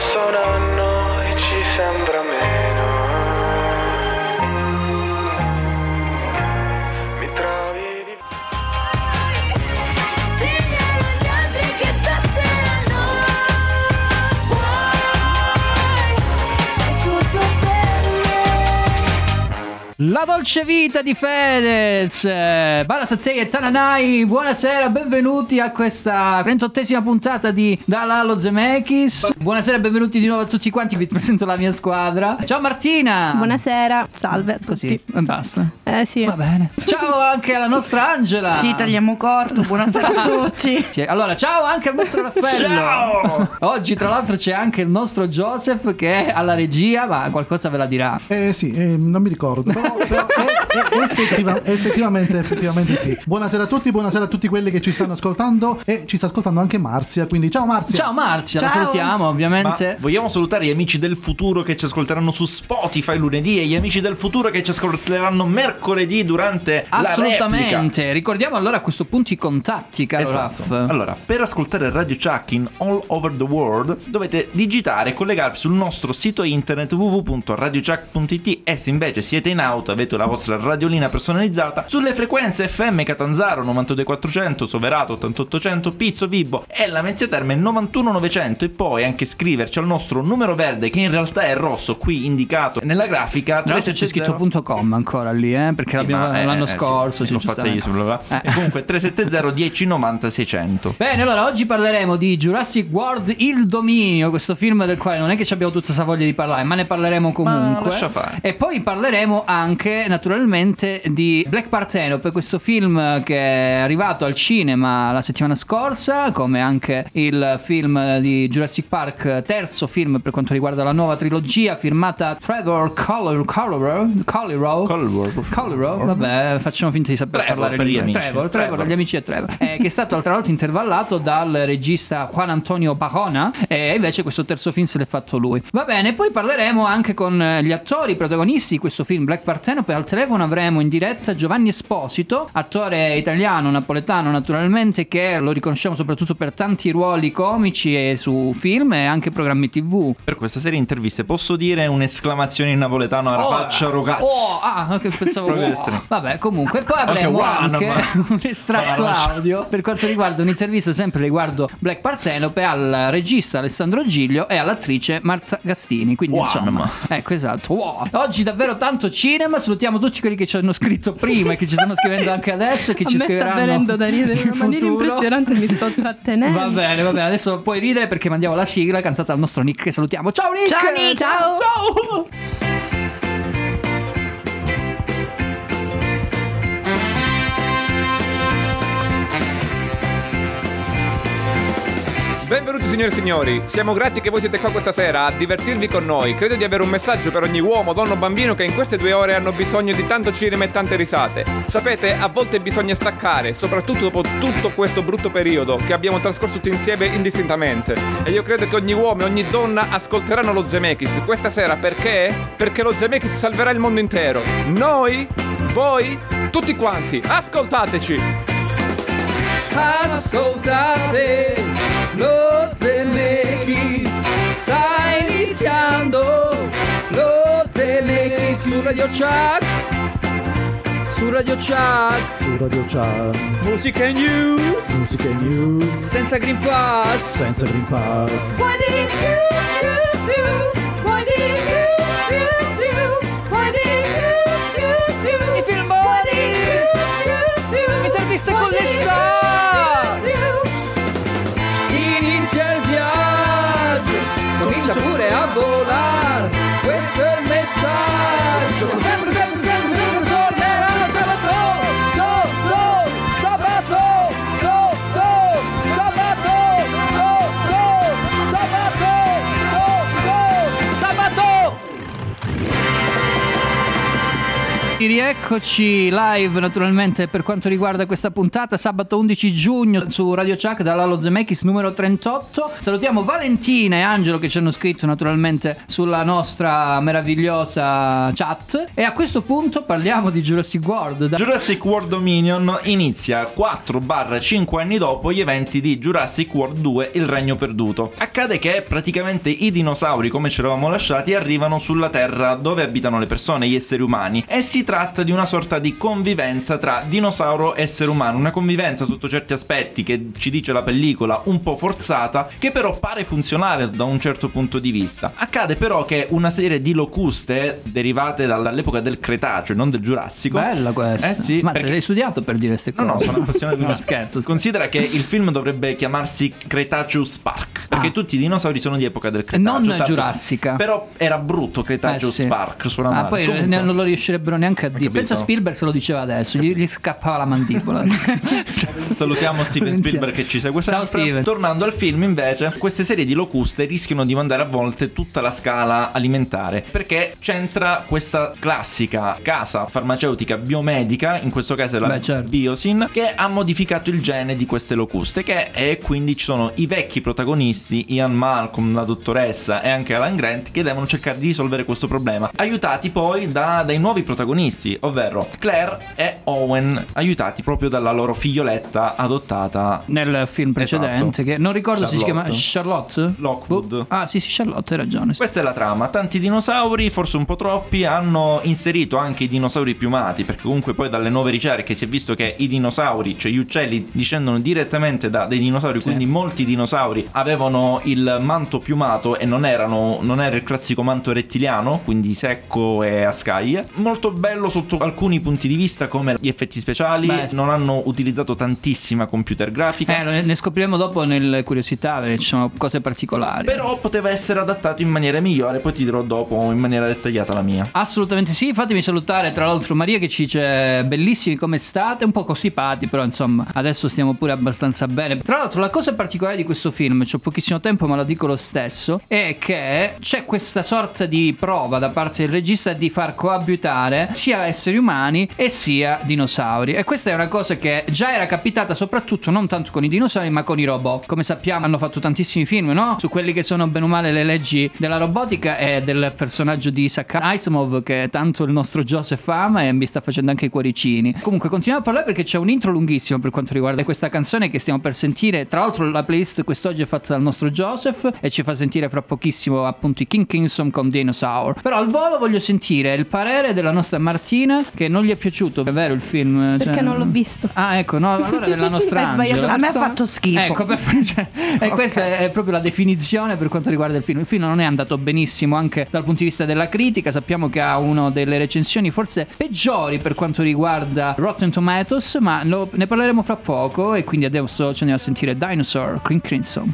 passano a noi ci sembra La dolce vita di Fedez, eh, Barasattei e Tananai, buonasera, benvenuti a questa 38esima puntata di Dalalo Zemeckis. Buonasera e benvenuti di nuovo a tutti quanti, vi presento la mia squadra. Ciao Martina! Buonasera, salve a Così, tutti. e basta. Eh sì. Va bene. Ciao anche alla nostra Angela. Sì, tagliamo corto, buonasera a tutti. Sì, Allora, ciao anche al nostro Raffaello. Ciao! Oggi, tra l'altro, c'è anche il nostro Joseph che è alla regia, ma qualcosa ve la dirà. Eh sì, eh, non mi ricordo, però, però eh, eh, effettiva- effettivamente, effettivamente sì. Buonasera a tutti, buonasera a tutti quelli che ci stanno ascoltando e ci sta ascoltando anche Marzia, quindi ciao Marzia. Ciao Marzia, la Ciao. salutiamo Ma ovviamente. vogliamo salutare gli amici del futuro che ci ascolteranno su Spotify lunedì e gli amici del futuro che ci ascolteranno mercoledì durante la. Assolutamente. Ricordiamo allora a questo punto i contatti, caro Esatto. Raff. Allora, per ascoltare Radio Chuck in all over the world dovete digitare e collegarvi sul nostro sito internet www.radiochuck.it e se invece siete in auto avete la vostra radiolina personalizzata sulle frequenze FM Catanzaro 92400, Soverato 8800, Pizzo Vibo e la Mezzia Terme 91900 e poi anche scriverci al nostro numero verde che in realtà è rosso qui indicato nella grafica l'altro c'è 370 scritto .com ancora lì, eh, perché Sì, l'abbiamo ma, eh, l'anno eh, scorso. sì, l'ho fatta io, bla. Eh. E comunque 370 10 90 600 Bene, allora oggi parleremo di Jurassic World Il Dominio, questo film del quale non è che ci abbiamo tutta questa voglia di parlare, ma ne parleremo comunque. lascia fare. E poi parleremo anche naturalmente di Black Parthenope, questo film che è arrivato al cinema la settimana scorsa, come anche il film di Jurassic Park, terzo film per quanto riguarda la nuova trilogia firmata Trevor Collier. Collier, vabbè, facciamo finta di saper Trevor parlare per gli amici. Trevor, Trevor, Trevor. gli amici di Trevor, eh, che è stato tra l'altro intervallato dal regista Juan Antonio Pajona e invece questo terzo film se l'è fatto lui. Va bene, poi parleremo anche con eh, gli attori protagonisti di questo film Black Parthenope al telefono avremo in diretta Giovanni Esposito, attore italiano, napoletano naturalmente che lo riconosciamo soprattutto per tanti ruoli comici e su film e anche programmi tv. Per questa serie di interviste posso dire un'esclamazione in napoletano alla Oh, faccia. Oh, ah, che pensavo. Estremo. Vabbè, comunque, poi avremo one, anche ma- un estratto c'è. audio per quanto riguarda un'intervista sempre riguardo Black Parthenope al regista Alessandro Giglio e all'attrice Marta Gastini. Quindi, Wow. insomma, ecco esatto. Wow. Oggi davvero tanto cinema. Salutiamo tutti quelli che ci hanno scritto prima e che ci stanno scrivendo anche adesso. E che A ci me sta scriveranno. venendo da ridere in in una maniera futuro. impressionante, mi sto trattenendo. Va bene, va bene. Adesso puoi ridere perché mandiamo la sigla cantata dal nostro Nick che salutiamo. Ciao Nick! Ciao, Nick! Ciao! Ciao! Benvenuti signore e signori, siamo grati che voi siete qua questa sera a divertirvi con noi. Credo di avere un messaggio per ogni uomo, donna o bambino che in queste due ore hanno bisogno di tanto cinema e tante risate. Sapete, a volte bisogna staccare, soprattutto dopo tutto questo brutto periodo che abbiamo trascorso tutti insieme indistintamente. E io credo che ogni uomo e ogni donna ascolteranno lo Zemeckis questa sera perché? Perché lo Zemeckis salverà il mondo intero. Noi, voi, tutti quanti, ascoltateci! Ascoltate lo Zemeckis Sta iniziando lo Zemeckis su Radio Chuck Su Radio Chuck Su Radio Ciao, Musica e news. Musica e news, Senza Green Pass. Senza Green Pass. Puoi di più, più, più? Puoi di più, più, più? Puoi di più, più, più? I filmoni. Più, più Interviste con le star Comincia pure a volare do, do Sabato Eccoci live naturalmente per quanto riguarda questa puntata sabato 11 giugno su Radio Chuck da Zemeckis numero 38. Salutiamo Valentina e Angelo che ci hanno scritto naturalmente sulla nostra meravigliosa chat e a questo punto parliamo di Jurassic World. Da- Jurassic World Dominion inizia 4-5 anni dopo gli eventi di Jurassic World 2 Il Regno Perduto. Accade che praticamente i dinosauri, come ci eravamo lasciati, arrivano sulla Terra dove abitano le persone, gli esseri umani, e si tratta di una sorta di convivenza tra dinosauro e essere umano, una convivenza sotto certi aspetti che ci dice la pellicola un po' forzata, che però pare funzionale da un certo punto di vista. Accade però che una serie di locuste derivate dall'epoca del Cretaceo, non del Giurassico, Bella questa. eh sì, Ma perché- se l'hai studiato per dire queste cose? No, no, sono appassionato di No, una scherzo. Considera che il film dovrebbe chiamarsi Cretaceous Park. Perché Ah. tutti i dinosauri sono di epoca del Cretaceo. non tanto- Giurassica. Però era brutto Cretaceous Eh sì. Park. Suona Ah, male. poi Comunque- non lo riuscirebbero neanche a capito. Pensa Spielberg se lo diceva adesso, gli, gli scappava la mandibola. Salutiamo Steven Spielberg che ci segue Ciao, sempre. Steven. Tornando al film, invece, queste serie di locuste rischiano di mandare a volte tutta la scala alimentare. Perché c'entra questa classica casa farmaceutica biomedica, in questo caso è la Beh, certo. Biosin, che ha modificato il gene di queste locuste. Che e quindi ci sono i vecchi protagonisti, Ian Malcolm, la dottoressa e anche Alan Grant, che devono cercare di risolvere questo problema. Aiutati poi da- dai nuovi protagonisti, ovvero Claire e Owen, aiutati proprio dalla loro figlioletta adottata Nel film precedente, Esatto. che non ricordo se si chiama Charlotte. Charlotte. Lockwood. Boh. Ah, sì, sì, Charlotte, hai ragione. sì. Questa è la trama. Tanti dinosauri, forse un po' troppi, hanno inserito anche i dinosauri piumati, perché comunque poi dalle nuove ricerche si è visto che i dinosauri, cioè gli uccelli, discendono direttamente da dei dinosauri, quindi molti dinosauri avevano il manto piumato e non erano non era il classico manto rettiliano, quindi secco e a scaglie. Molto bello sotto alcuni punti di vista come gli effetti speciali, Beh, sì. non hanno utilizzato tantissima computer grafica. Eh, ne- scopriremo dopo nelle curiosità, perché ci sono cose particolari. Però poteva essere adattato in maniera migliore, poi ti dirò dopo in maniera dettagliata la mia. Assolutamente sì, fatemi salutare tra l'altro Maria che ci dice bellissimi come state, un po' costipati però insomma adesso stiamo pure abbastanza bene. Tra l'altro la cosa particolare di questo film, c'ho pochissimo tempo ma lo dico lo stesso, è che c'è questa sorta di prova da parte del regista di far coabitare sia esseri umani e sia dinosauri e questa è una cosa che già era capitata soprattutto non tanto con i dinosauri ma con i robot. Come sappiamo hanno fatto tantissimi film, no? Su quelli che sono bene o male le leggi della robotica e del personaggio di Isaac Asimov che tanto il nostro Joseph ama e mi sta facendo anche i cuoricini. Comunque continuiamo a parlare perché c'è un intro lunghissimo per quanto riguarda questa canzone che stiamo per sentire. Tra l'altro la playlist quest'oggi è fatta dal nostro Joseph e ci fa sentire fra pochissimo appunto i King Kingdom con Dinosaur. Però al volo voglio sentire il parere della nostra Martina che non gli è piaciuto, è vero il film? Perché Cioè- non l'ho visto. Ah ecco, no, allora della nostra Angela. A me ha fatto schifo. Ecco, per- cioè, e questa è proprio la definizione per quanto riguarda il film. Il film non è andato benissimo anche dal punto di vista della critica. Sappiamo che ha una delle recensioni forse peggiori per quanto riguarda Rotten Tomatoes, ma lo- ne parleremo fra poco. E quindi adesso ci andiamo a sentire Dinosaur, King Crimson.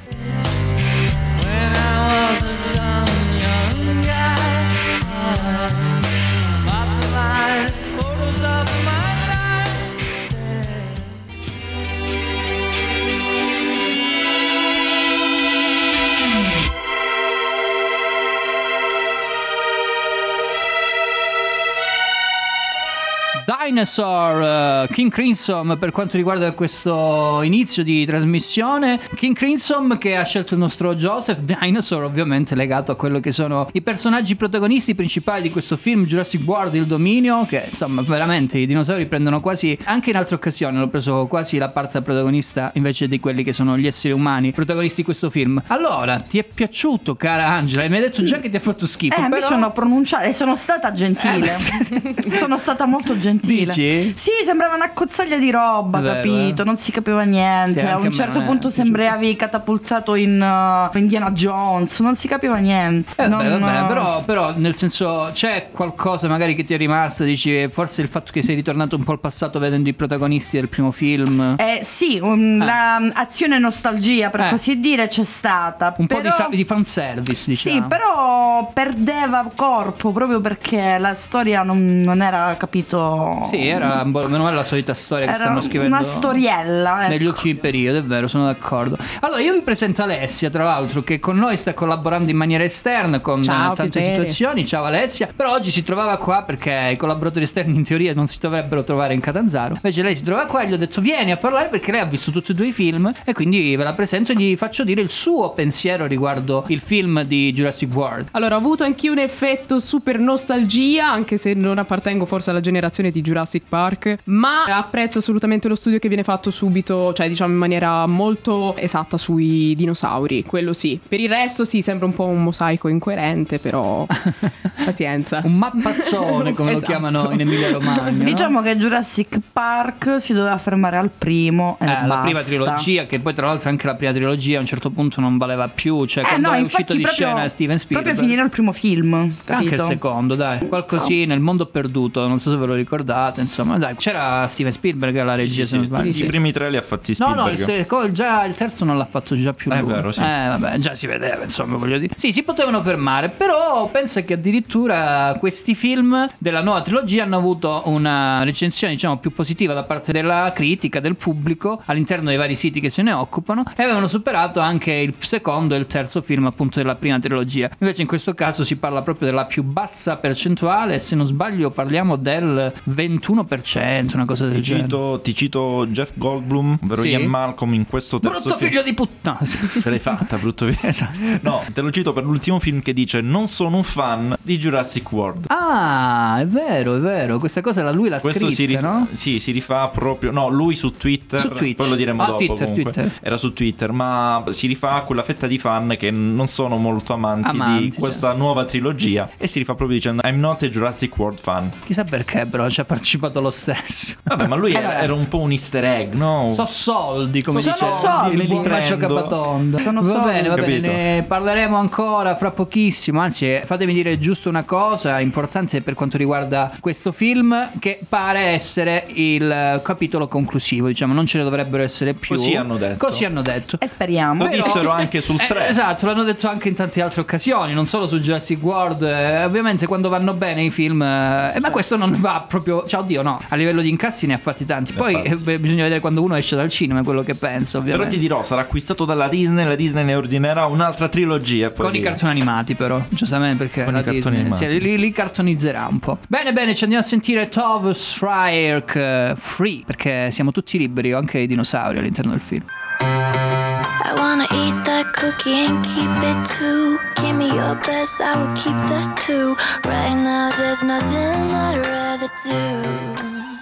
Dinosaur, eh, King Crimson per quanto riguarda questo inizio di trasmissione. King Crimson che ha scelto il nostro Joseph Dinosaur, ovviamente legato a quello che sono i personaggi protagonisti principali di questo film Jurassic World Il Dominio, che insomma veramente i dinosauri prendono quasi, anche in altre occasioni hanno preso quasi la parte protagonista invece di quelli che sono gli esseri umani, protagonisti di questo film. Allora, ti è piaciuto cara Angela? E mi hai detto già che ti ha fatto schifo. Eh, mi però... sono pronunciata e sono stata gentile. sono stata molto gentile. Dici? Sì, sembrava una cozzaglia di roba, vero, capito? eh. Non si capiva niente. Sì, a a un certo è punto sembravi catapultato in uh, Indiana Jones, non si capiva niente. Eh, Non- vabbè, vabbè, però, però, nel senso c'è qualcosa magari che ti è rimasto, dici forse il fatto che sei ritornato un po' al passato vedendo i protagonisti del primo film. Eh, sì, um, la um, azione nostalgia, per Eh. così dire, c'è stata. un po' di, però- sa- di fanservice, diciamo. Sì, però perdeva corpo proprio perché la storia non, non era capito Sì, era meno male la solita storia che stanno scrivendo. una storiella, ecco. Negli ultimi periodi, è vero, sono d'accordo. Allora, io vi presento Alessia, tra l'altro, che con noi sta collaborando in maniera esterna con Ciao, tante piacere. situazioni. Ciao Alessia. Però oggi si trovava qua perché i collaboratori esterni in teoria non si dovrebbero trovare in Catanzaro. Invece lei si trova qua e gli ho detto vieni a parlare perché lei ha visto tutti e due i film e quindi ve la presento e gli faccio dire il suo pensiero riguardo il film di Jurassic World. Allora, ho avuto anch'io un effetto super nostalgia, anche se non appartengo forse alla generazione di Jurassic Park, ma apprezzo assolutamente lo studio che viene fatto subito, cioè diciamo in maniera molto esatta sui dinosauri, quello sì. Per il resto sì, sembra un po' un mosaico incoerente, però pazienza. Un mappazzone, come lo Esatto. chiamano in Emilia Romagna. no? Diciamo che Jurassic Park si doveva fermare al primo e Eh, la basta. prima trilogia, che poi tra l'altro anche la prima trilogia a un certo punto non valeva più, cioè Eh quando no, è uscito di proprio, scena Steven Spielberg. proprio finire al primo film, anche capito? il secondo, dai, qualcosì nel mondo perduto, non so se ve lo ricordate, insomma, dai, c'era Steven Spielberg alla regia, se non sbaglio. I sì. primi tre li ha fatti No, Spielberg. no, il, seco- già il terzo non l'ha fatto già più È lui. vero, sì. Eh, vabbè, già si vedeva, insomma, voglio dire. Sì, si potevano fermare, però pensa che addirittura questi film della nuova trilogia hanno avuto una recensione, diciamo, più positiva da parte della critica, del pubblico, all'interno dei vari siti che se ne occupano, e avevano superato anche il secondo e il terzo film, appunto, della prima trilogia. Invece in questo caso si parla proprio della più bassa percentuale, se non sbaglio parliamo del 21%, una cosa del Ti genere. cito, ti cito Jeff Goldblum, ovvero Sì. Ian Malcolm in questo terzo Brutto film. figlio di puttana. Ce l'hai fatta, brutto figlio. Esatto. No, te lo cito per l'ultimo film che dice Non sono un fan di Jurassic World. Ah, è vero, è vero. Questa cosa la lui l'ha Questo scritta, si rifà, no? sì, si rifà proprio. No, lui su Twitter. Su Twitch. Poi lo diremo Ah, dopo. Twitter, comunque. Twitter. Era su Twitter, ma si rifà a quella fetta di fan che non sono molto amanti, Amanti, di questa cioè. nuova trilogia. E si rifà proprio dicendo I'm not a Jurassic World fan. Chissà perché, però ci ha partecipato lo stesso. Vabbè, ma lui Eh, era, era un po' un easter egg, no? So soldi, come Sono dice soldi. buon Li Macio. Capatonda. Sono va soldi. bene, va bene, Capito. ne parleremo ancora fra pochissimo. Anzi, eh, fatemi dire giusto una cosa importante per quanto riguarda questo film, che pare essere il eh, capitolo conclusivo. Diciamo, non ce ne dovrebbero essere più. Così hanno detto. Così hanno detto. E speriamo. Lo dissero anche sul Eh, 3. esatto, l'hanno detto anche in tante altre occasioni, non solo su Jurassic World. eh, ovviamente quando vanno bene i film, eh, eh, ma questo non va proprio. Cioè, oddio, no, a livello di incassi ne ha fatti tanti. Poi eh, bisogna vedere quando uno esce dal cinema quello che pensa, Però ovviamente. ti dirò, sarà acquistato dalla Disney, la Disney ne ordinerà un'altra trilogia. Con i via. cartoni animati, però, giustamente perché Con la i cartoni Disney animati. sì, li, li cartonizzerà un po'. Bene, bene, ci andiamo a sentire Tove Strike eh, Free, perché siamo tutti liberi, anche i dinosauri all'interno del film. I wanna eat that cookie and keep it too. Give me your best, I will keep that too. Right now, there's nothing I'd rather do.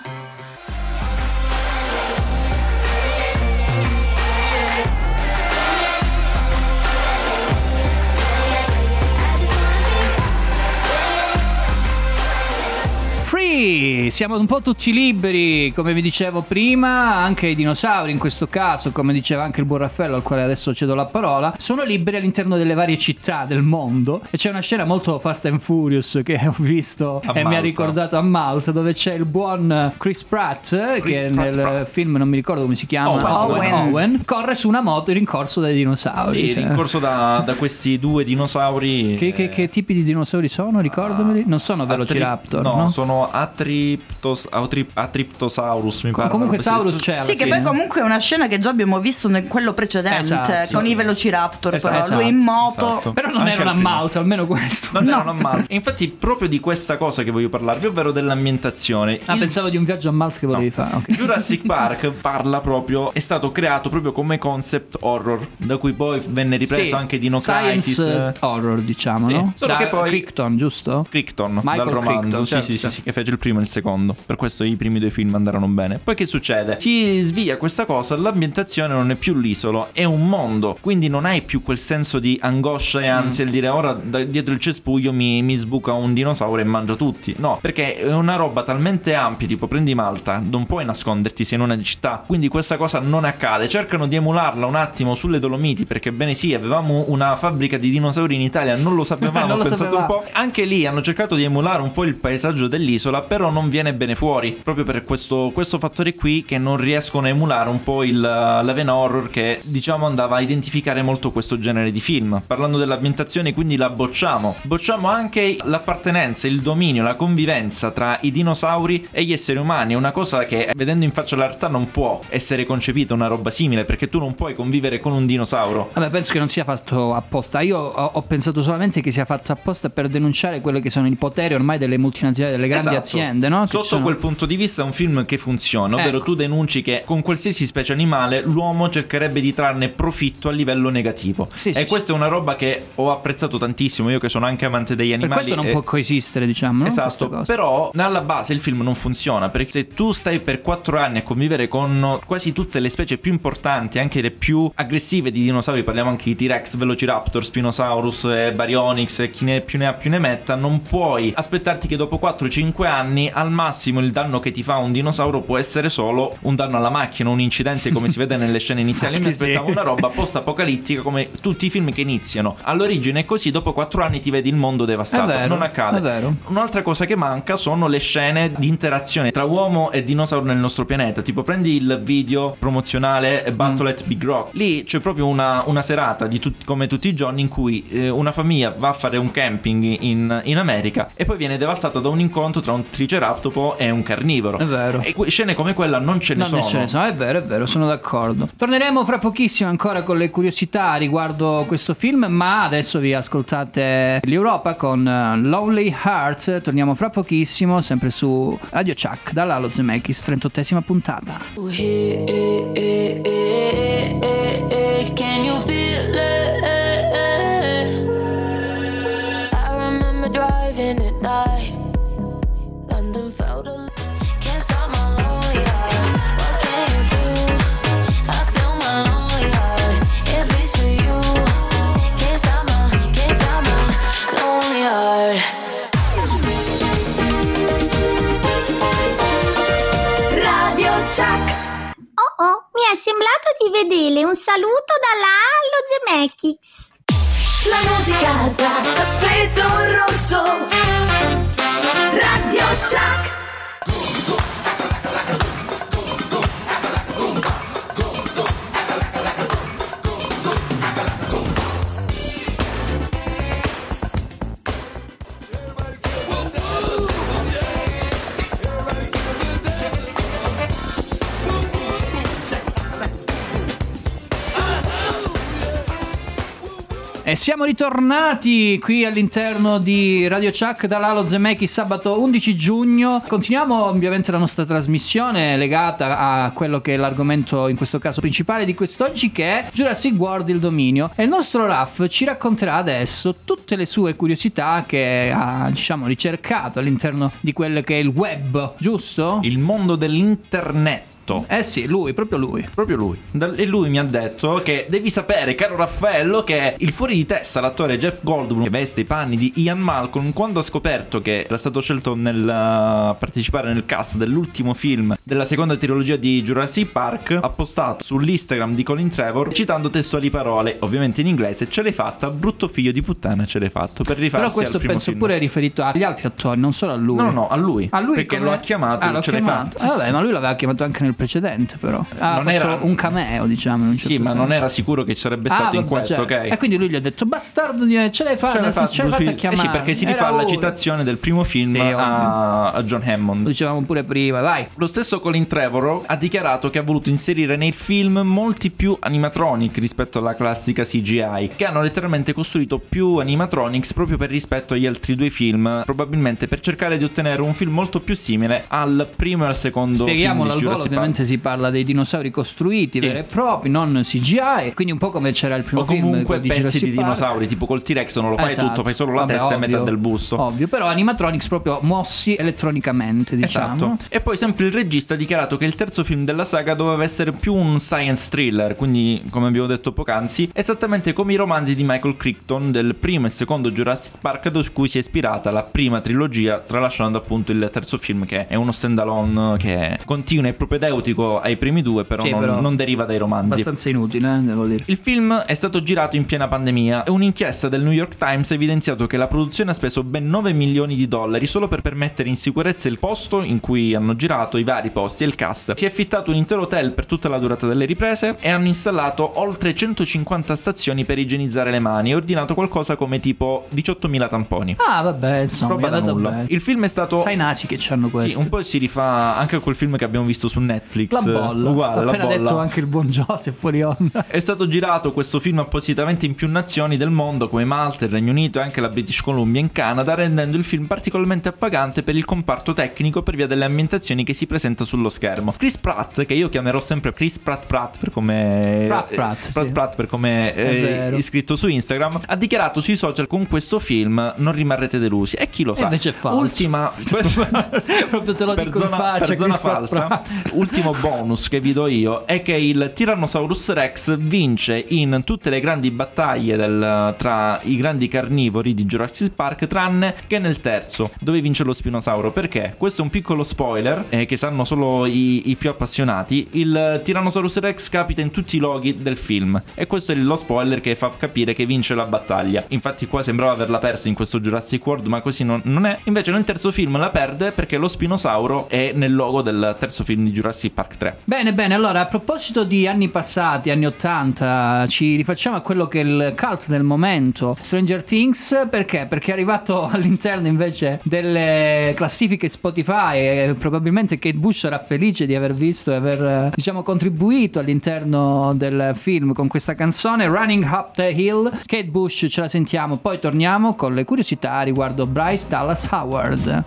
Siamo un po' tutti liberi, come vi dicevo prima, anche i dinosauri in questo caso, come diceva anche il buon Raffaello al quale adesso cedo la parola, sono liberi all'interno delle varie città del mondo e c'è una scena molto Fast and Furious che ho visto A e mi ha Malta. ricordato a Malta dove c'è il buon Chris Pratt eh, Chris che Pratt, nel Pratt. film non mi ricordo come si chiama, Owen. Owen. Owen, corre su una moto in rincorso dai dinosauri. Sì, cioè. rincorso da, da questi due dinosauri. Che, che- che tipi di dinosauri sono? Ricordameli. Non sono Velociraptor, no, no? sono Atriptos, Atrip- Atriptosaurus. Mi pare. comunque una Saurus c'è alla Sì, che fine. poi comunque è una scena che già abbiamo visto nel quello precedente Esatto, sì. con i Velociraptor. Esatto, però lui in moto. esatto. Però non Anche erano a al primo. Malta, almeno questo. Non erano a Malta. E infatti, proprio di questa cosa che voglio parlarvi, ovvero dell'ambientazione. Ah, Il- pensavo di un viaggio a Malta che volevi No. fare. ok. Jurassic Park parla proprio, è stato creato proprio come concept horror, da cui poi venne ripreso Sì, anche Dino Crisis. Science eh, horror, diciamo, Sì, no? solo Da che poi- Crichton, giusto? Crichton Michael dal romanzo, Crichton, sì, certo, sì, sì, certo. sì, che fece il primo e il secondo. Per questo i primi due film andarono bene. Poi che succede? Si svia questa cosa, l'ambientazione non è più l'isolo, è un mondo. Quindi non hai più quel senso di angoscia e ansia il dire ora da- dietro il cespuglio mi, mi sbuca un dinosauro e mangia tutti. No, perché è una roba talmente ampia, tipo prendi Malta, non puoi nasconderti sei in una città. Quindi questa cosa non accade. Cercano di emularla un attimo sulle Dolomiti, perché bene sì, avevamo una fabbrica di dinosauri in Italia, non lo sapevamo, Non lo pensate sapevamo. un po'. Anche lì hanno cercato di emulare un po' il paesaggio dell'isola, però non viene bene fuori, proprio per questo, questo fattore qui che non riescono a emulare un po' il l'Aven Horror che diciamo andava a identificare molto questo genere di film. Parlando dell'ambientazione quindi la bocciamo. Bocciamo anche l'appartenenza, il dominio, la convivenza tra i dinosauri e gli esseri umani, è una cosa che vedendo in faccia la realtà non può essere concepita una roba simile perché tu non puoi convivere con un dinosauro. Vabbè, penso che non sia fatto apposta. Io ho, ho pensato solamente che sia fatto apposta per denunciare quello che sono i poteri ormai delle multinazionali, delle grandi Esatto. Aziende, no? Sotto sono- quel punto di vista è un film che funziona, ovvero Ecco. tu denunci che con qualsiasi specie animale l'uomo cercherebbe di trarne profitto a livello negativo. Sì, e sì, questa è una roba che ho apprezzato tantissimo, io che sono anche amante degli Per animali. questo non e- può coesistere, diciamo. Esatto, però alla base il film non funziona perché se tu stai per 4 anni a convivere con quasi tutte le specie più importanti, anche le più aggressive di dinosauri, parliamo anche di T-Rex, Velociraptor, Spinosaurus, e Baryonyx e chi ne più ne ha più ne metta, non puoi aspettarti che dopo 4-5 anni al massimo il danno che ti fa un dinosauro può essere solo un danno alla macchina, un incidente come si vede nelle scene iniziali. Mi Infatti, sì. aspettavo una roba post-apocalittica come tutti i film che iniziano all'origine e così dopo 4 anni ti vedi il mondo devastato. È vero, non accade. è. Un'altra cosa che manca sono le scene di interazione tra uomo e dinosauro nel nostro pianeta. Tipo, prendi il video promozionale Battle at Big Rock. Lì c'è proprio una, una serata di tut- come tutti i giorni in cui eh, una famiglia va a fare un camping in, in America e poi viene devastata da un incontro tra un triceratopo e un carnivoro. È vero. E que- scene come quella non ce ne Non sono. ne ce ne sono, è vero, è vero, sono d'accordo. Torneremo fra pochissimo ancora con le curiosità riguardo questo film, ma adesso vi ascoltate l'Europa con eh, Lonely Heart. Torniamo fra pochissimo, sempre su Radio Chuck, dall'Alo Zemeckis, 38esima puntata. Can you feel it? Mi è sembrato di vedere un saluto dalla allo Zemeckis. La musica da tappeto rosso. Radio Chuck. E siamo ritornati qui all'interno di Radio Chuck da Lalo sabato 11 giugno. Continuiamo ovviamente la nostra trasmissione legata a quello che è l'argomento in questo caso principale di quest'oggi che è Jurassic World il dominio. E il nostro Raff ci racconterà adesso tutte le sue curiosità che ha diciamo ricercato all'interno di quello che è il web, giusto? Il mondo dell'internet. Eh sì, lui, proprio lui. Proprio lui. E lui mi ha detto che devi sapere, caro Raffaello, che il fuori di testa, l'attore Jeff Goldblum, che veste i panni di Ian Malcolm, quando ha scoperto che era stato scelto nel uh, partecipare nel cast dell'ultimo film della seconda trilogia di Jurassic Park, ha postato sull'Instagram di Colin Trevor citando testuali parole, ovviamente in inglese, ce l'hai fatta, brutto figlio di puttana ce l'hai fatto, per rifarsi Però questo penso film. pure è riferito agli altri attori, non solo a lui. No, no, no, a lui. A lui Perché come- lo ha chiamato, Ah, ce l'hai chiamato. fatta. Eh, vabbè, ma lui l'aveva chiamato anche nel precedente, però. Ha Non era- un cameo, diciamo. in un Sì, certo ma senso. non era sicuro che ci sarebbe Ah, stato in vabbè, questo, certo. ok? E quindi lui gli ha detto bastardo, ce l'hai fatta, Ce l'hai ce l'hai fatta a sì. chiamare. Eh sì, perché si rifà lui. citazione del primo film Sì, a, a John Lo Hammond. dicevamo pure prima, vai. Lo stesso Colin Trevorrow ha dichiarato che ha voluto inserire nei film molti più animatronic rispetto alla classica CGI, che hanno letteralmente costruito più animatronics proprio per rispetto agli altri due film, probabilmente per cercare di ottenere un film molto più simile al primo e al secondo Spieghiamolo film di Jurassic ovviamente si parla dei dinosauri costruiti, Sì. veri e propri, non CGI, quindi un po' come c'era il primo o film comunque pezzi Jurassic di Park. dinosauri, tipo col T-Rex non lo fai Esatto. tutto, fai solo la Vabbè, testa e ovvio, metà del busto. Ovvio, però animatronics proprio mossi elettronicamente, diciamo. Esatto. E poi sempre il regista ha dichiarato che il terzo film della saga doveva essere più un science thriller, quindi come abbiamo detto poc'anzi, esattamente come i romanzi di Michael Crichton del primo e secondo Jurassic Park da cui si è ispirata la prima trilogia, tralasciando appunto il terzo film che è uno standalone che continua e propedeutico propedeutico ai primi due, però, Sì, non, però non deriva dai romanzi. Abbastanza inutile, eh, devo dire. Il film è stato girato in piena pandemia e un'inchiesta del New York Times ha evidenziato che la produzione ha speso ben 9 milioni di dollari solo per permettere in sicurezza il posto in cui hanno girato, i vari posti e il cast. Si è affittato un intero hotel per tutta la durata delle riprese e hanno installato oltre 150 stazioni per igienizzare le mani e ordinato qualcosa come tipo 18.000 tamponi. Ah, vabbè, insomma, Roba è da nulla. bene. Il film è stato Sai i nasi che c'hanno sì, questo. un po' si rifà anche a quel film che abbiamo visto su Netflix. La bolla. Uguale, Ho la appena bolla. detto anche il buon Joseph fuori onda. È stato girato questo film appositamente in più nazioni del mondo come Malta, il Regno Unito e anche la British Columbia in Canada, rendendo il film particolarmente appagante per il comparto tecnico per via delle ambientazioni che si presenta sullo schermo. Chris Pratt, che io chiamerò sempre Chris Pratt Pratt per come Pratt eh, Pratt, Pratt, sì. Pratt per come È eh, iscritto su Instagram, ha dichiarato sui social con questo film non rimarrete delusi. E chi lo E sa? invece è falso. Ultima Proprio te lo per dico zona, in faccia, per zona falsa, Pratt. Ultimo bonus che vi do io è che il Tyrannosaurus Rex vince in tutte le grandi battaglie del- tra i grandi carnivori di Jurassic Park, tranne che nel terzo, dove vince lo spinosauro. Perché? Questo è un piccolo spoiler eh, che sanno solo i, i più appassionati. Il Tyrannosaurus Rex capita in tutti i loghi del film. E questo è lo spoiler che fa capire che vince la battaglia. Infatti, qua sembrava averla persa in questo Jurassic World, ma così non, non è. Invece, nel terzo film la perde perché lo spinosauro è nel logo del terzo film di Jurassic Park 3. Bene, bene, allora a proposito di anni passati, anni 80, ci rifacciamo a quello che è il cult del momento, Stranger Things, perché? Perché è arrivato all'interno invece delle classifiche Spotify e probabilmente Kate Bush sarà felice di aver visto e aver, eh, diciamo, contribuito all'interno del film con questa canzone Running Up the Hill. Kate Bush ce la sentiamo, poi torniamo con le curiosità riguardo Bryce Dallas Howard.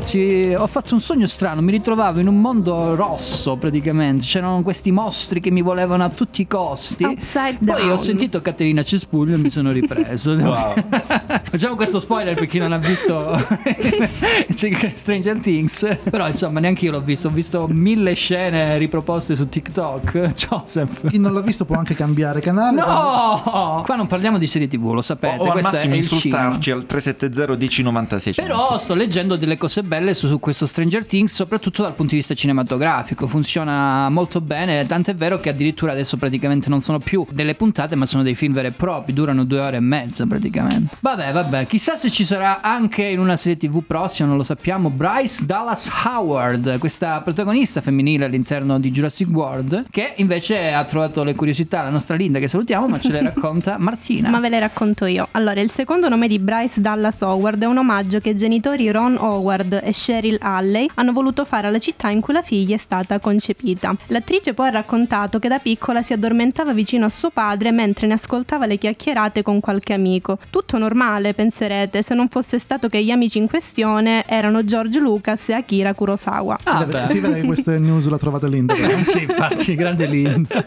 Ragazzi, ho fatto un sogno strano, mi ritrovavo in un mondo rosso praticamente, c'erano questi mostri che mi volevano a tutti i costi. Upside Poi down. ho sentito Caterina Cespuglio e mi sono ripreso. Wow. Facciamo questo spoiler per chi non ha visto Stranger Things. Però insomma neanche io l'ho visto, ho visto mille scene riproposte su TikTok. Joseph. Chi non l'ha visto può anche cambiare canale. No! Non parliamo di serie TV, lo sapete. o al questo massimo insultarci al 370 1096. Però sto leggendo delle cose belle su, su questo Stranger Things, soprattutto dal punto di vista cinematografico. Funziona molto bene, tant'è vero che addirittura adesso praticamente non sono più delle puntate, ma sono dei film veri e propri, durano due ore e mezza praticamente. Vabbè, vabbè, chissà se ci sarà anche in una serie TV prossima, non lo sappiamo. Bryce Dallas Howard, questa protagonista femminile all'interno di Jurassic World, che invece ha trovato le curiosità, la nostra Linda che salutiamo, ma ce le racconta Martina. Ma ve le racconto io. Allora, il secondo nome di Bryce Dallas Howard è un omaggio che i genitori Ron Howard e Cheryl Alley hanno voluto fare alla città in cui la figlia è stata concepita. L'attrice poi ha raccontato che da piccola si addormentava vicino a suo padre mentre ne ascoltava le chiacchierate con qualche amico. Tutto normale, penserete, se non fosse stato che gli amici in questione erano George Lucas e Akira Kurosawa. Vede, si vede che queste news la trovate linda. Eh, sì, infatti, grande Linda.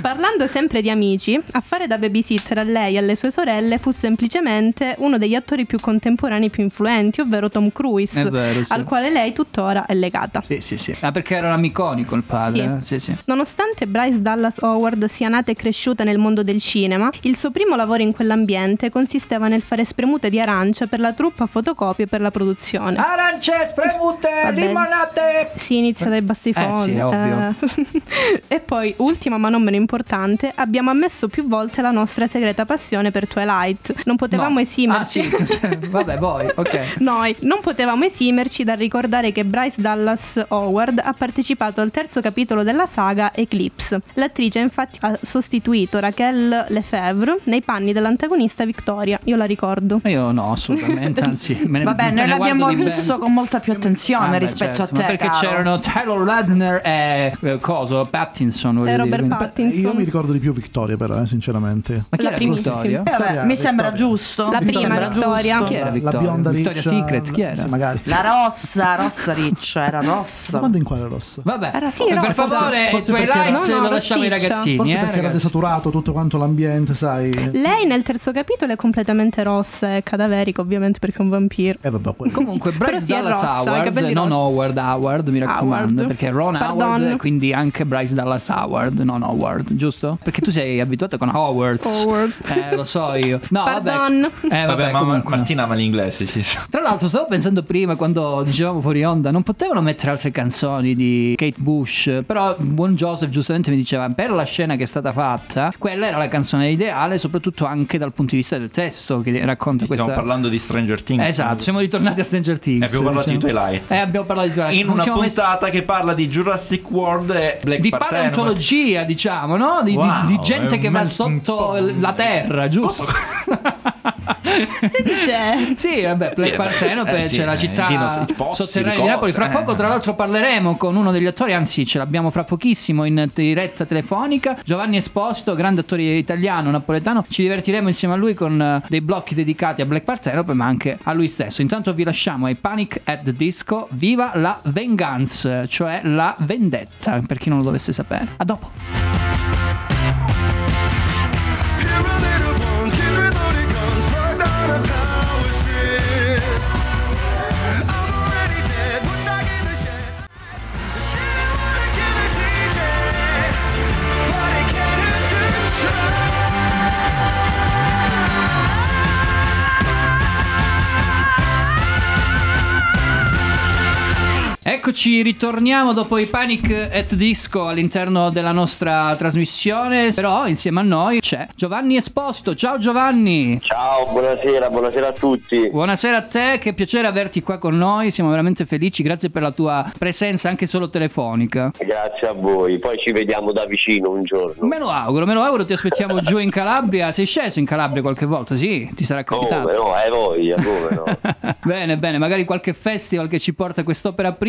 Parlando sempre di amici, a fare da babysitter a lei e alle sue sorelle fu semplicemente uno degli attori più contemporanei più influenti, ovvero Tom Cruise, vero, sì. al quale lei tuttora è legata. Sì, sì, sì. Ah, perché era un amiconico il padre? eh? Sì, sì. Nonostante Bryce Dallas Howard sia nata e cresciuta nel mondo del cinema, il suo primo lavoro in quell'ambiente consisteva nel fare spremute di arancia per la truppa fotocopie per la produzione. Arance, spremute, limonate. Si inizia dai bassi Eh, fondi. sì, ovvio. Eh. e poi, ultima ma non meno importante, abbiamo ammesso più volte la nostra segreta passione per Twilight. Non potevamo No. esimerci. Ah, sì, cioè, vabbè, voi, ok. Noi non potevamo esimerci dal ricordare che Bryce Dallas Howard ha partecipato al terzo capitolo della saga Eclipse. L'attrice infatti ha sostituito Raquel Lefebvre nei panni dell'antagonista Victoria. Io la ricordo. Io no, assolutamente, anzi, me ne Vabbè, me noi ne l'abbiamo visto con molta più attenzione Ah, rispetto certo, a te. Ma perché caro. c'erano Taylor Lautner e eh, coso, Pattinson, E dire, Robert quindi- Pattinson. Io mi ricordo di più Victoria, però, eh, sinceramente. Ma chi La era primissima. Victoria? Eh, vabbè, mi sembra giusto. La prima giusto. Chi era La- la bionda Victoria riccia- Secret, chi era? era. Sì, magari. La rossa, rossa riccia, era Ma rossa. quando in quale rosso? Vabbè, Era sì, per favore, forse Twilight perché era- No, no, lo lasciamo ai rossiccia. ragazzini. Forse eh, perché era ragazzi. desaturato tutto quanto l'ambiente, sai. Lei nel terzo capitolo è completamente rossa e cadaverica, ovviamente perché è un vampiro. E vabbè, poi. Comunque, Bryce sì, Dallas rossa, i Howard, non. Howard Howard, mi raccomando, Howard. perché Ron Pardon. Howard, quindi anche Bryce Dallas Howard, non Howard, giusto? Perché tu sei abituato con Howard. Howard. Eh, lo so io. No, Pardon. vabbè. Eh, vabbè, Vabbè, ma comunque. Martina ama l'inglese, ci sa. Tra l'altro stavo pensando prima quando dicevamo fuori onda non potevano mettere altre canzoni di Kate Bush però buon Joseph giustamente mi diceva per la scena che è stata fatta quella era la canzone ideale soprattutto anche dal punto di vista del testo che racconta Stiamo questa parlando di Stranger Things. Esatto, siamo ritornati a Stranger Things. E abbiamo parlato di diciamo. Twilight. Eh, abbiamo parlato di Twilight. In Non una siamo messi- puntata che parla di Jurassic World e Black di Partenopea. paleontologia, diciamo, no? Di, di- Wow, di gente è che va sotto la terra, giusto? Che dice? Sì, vabbè, Black Sì, Partenope eh, sì, c'è la eh, città sotterranea di Napoli. Fra cose, poco, eh. tra l'altro, parleremo con uno degli attori, anzi, ce l'abbiamo fra pochissimo in diretta telefonica. Giovanni Esposito, grande attore italiano, napoletano. Ci divertiremo insieme a lui con eh, dei blocchi dedicati a Black Partenope, ma anche a lui stesso. Intanto vi lasciamo ai Panic at the Disco. Viva la vengeance, cioè la vendetta, per chi non lo dovesse sapere. A dopo. Eccoci, ritorniamo dopo i Panic at Disco all'interno della nostra trasmissione. Però insieme a noi c'è Giovanni Esposito. Ciao Giovanni! Ciao, buonasera, buonasera a tutti. Buonasera a te, che piacere averti qua con noi, siamo veramente felici, grazie per la tua presenza anche solo telefonica. Grazie a voi, poi ci vediamo da vicino un giorno. Me lo auguro, me lo auguro, ti aspettiamo giù in Calabria. Sei sceso in Calabria qualche volta? Sì, ti sarà Come capitato. no, hai voglia, come no. bene, bene, magari qualche festival che ci porta quest'opera prima,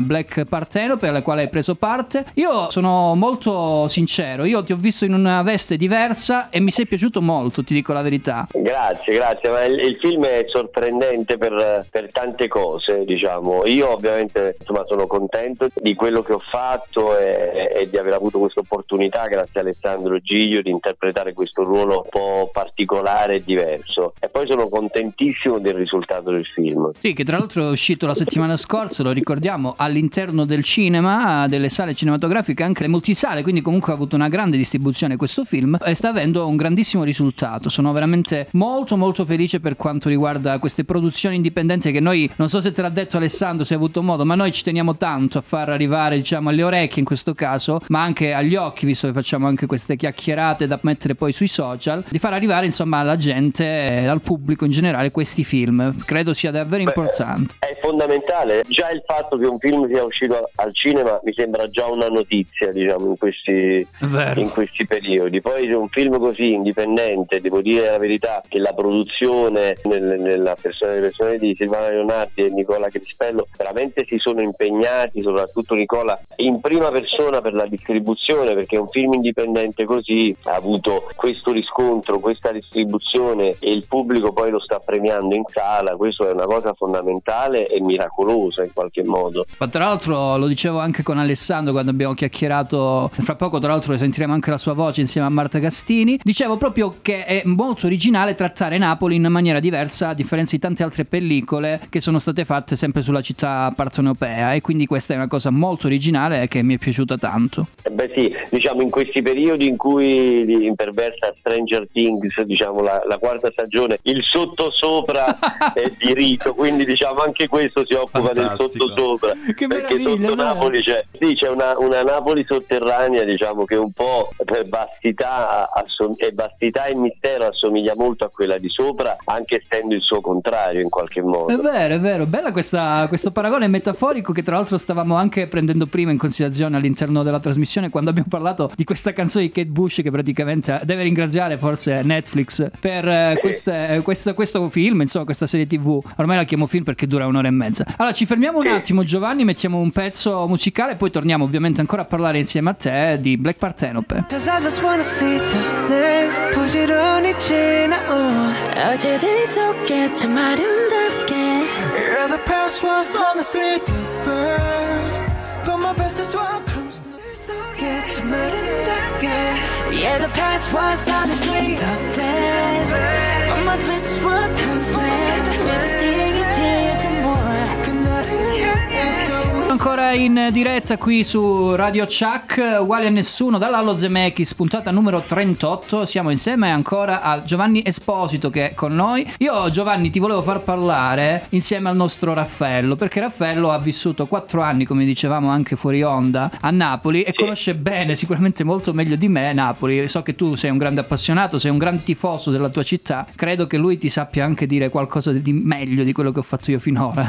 Black Partenope, alla quale hai preso parte. Io sono molto sincero, io ti ho visto in una veste diversa e mi sei piaciuto molto, ti dico la verità. Grazie, grazie, ma il, il film è sorprendente per, per tante cose, diciamo. Io ovviamente insomma, sono contento di quello che ho fatto e, e di aver avuto questa opportunità, grazie a Alessandro Giglio, di interpretare questo ruolo un po' particolare e diverso. E poi sono contentissimo del risultato del film. Sì, che tra l'altro è uscito la settimana scorsa, lo ricordiamo, all'interno del cinema, delle sale cinematografiche, anche le multisale, quindi comunque ha avuto una grande distribuzione questo film e sta avendo un grandissimo risultato. Sono veramente molto molto felice per quanto riguarda queste produzioni indipendenti che noi, non so se te l'ha detto Alessandro, se hai avuto modo, ma noi ci teniamo tanto a far arrivare, diciamo, alle orecchie in questo caso, ma anche agli occhi, visto che facciamo anche queste chiacchierate da mettere poi sui social, di far arrivare insomma alla gente, eh, al pubblico in generale questi film. Credo sia davvero importante. È fondamentale, già il fatto che un film sia uscito al cinema mi sembra già una notizia, diciamo, in questi, in questi periodi. Poi se un film così indipendente, devo dire la verità, che la produzione nel- nella persona, persone di Silvana Leonardi e Nicola Crispello veramente si sono impegnati, soprattutto Nicola, in prima persona per la distribuzione, perché un film indipendente così ha avuto questo riscontro, questa distribuzione e il pubblico poi lo sta premiando in sala, questo è una cosa fondamentale e miracolosa in qualche modo. Ma tra l'altro lo dicevo anche con Alessandro quando abbiamo chiacchierato, fra poco tra l'altro sentiremo anche la sua voce insieme a Marta Castini, dicevo proprio che è molto originale trattare Napoli in maniera diversa a differenza di tante altre pellicole che sono state fatte sempre sulla città partenopea e quindi questa è una cosa molto originale che mi è piaciuta tanto. Eh Beh sì, diciamo in questi periodi in cui imperversa Stranger Things, diciamo la, la quarta stagione, il sottosopra è di rito, quindi diciamo anche questo si occupa del Fantastico. Sottosopra. Che perché meraviglia, sotto no? Napoli c'è, sì, c'è una, una Napoli sotterranea, diciamo che un po' per vastità, assom- e vastità e mistero assomiglia molto a quella di sopra, anche essendo il suo contrario in qualche modo. È vero, è vero, bella questa- questo paragone metaforico che tra l'altro stavamo anche prendendo prima in considerazione all'interno della trasmissione quando abbiamo parlato di questa canzone di Kate Bush che praticamente deve ringraziare forse Netflix per eh, queste- questo, questo film, insomma questa serie tv. Ormai la chiamo film perché dura un'ora e mezza. Allora ci fermiamo un attimo salutiamo Giovanni, mettiamo un pezzo musicale e poi torniamo ovviamente ancora a parlare insieme a te di Black Partenope. Yeah, the past was honestly the best. But my best what comes next. We'll see you Ancora in diretta qui su Radio Chuck, uguali a nessuno, dall'Allo Zemeckis, puntata numero 38. Siamo insieme ancora a Giovanni Esposito che è con noi. Io, Giovanni, ti volevo far parlare insieme al nostro Raffaello, perché Raffaello ha vissuto 4 anni, come dicevamo anche fuori onda, a Napoli e conosce bene, sicuramente molto meglio di me, Napoli. So che tu sei un grande appassionato, sei un gran tifoso della tua città. Credo che lui ti sappia anche dire qualcosa di meglio di quello che ho fatto io finora.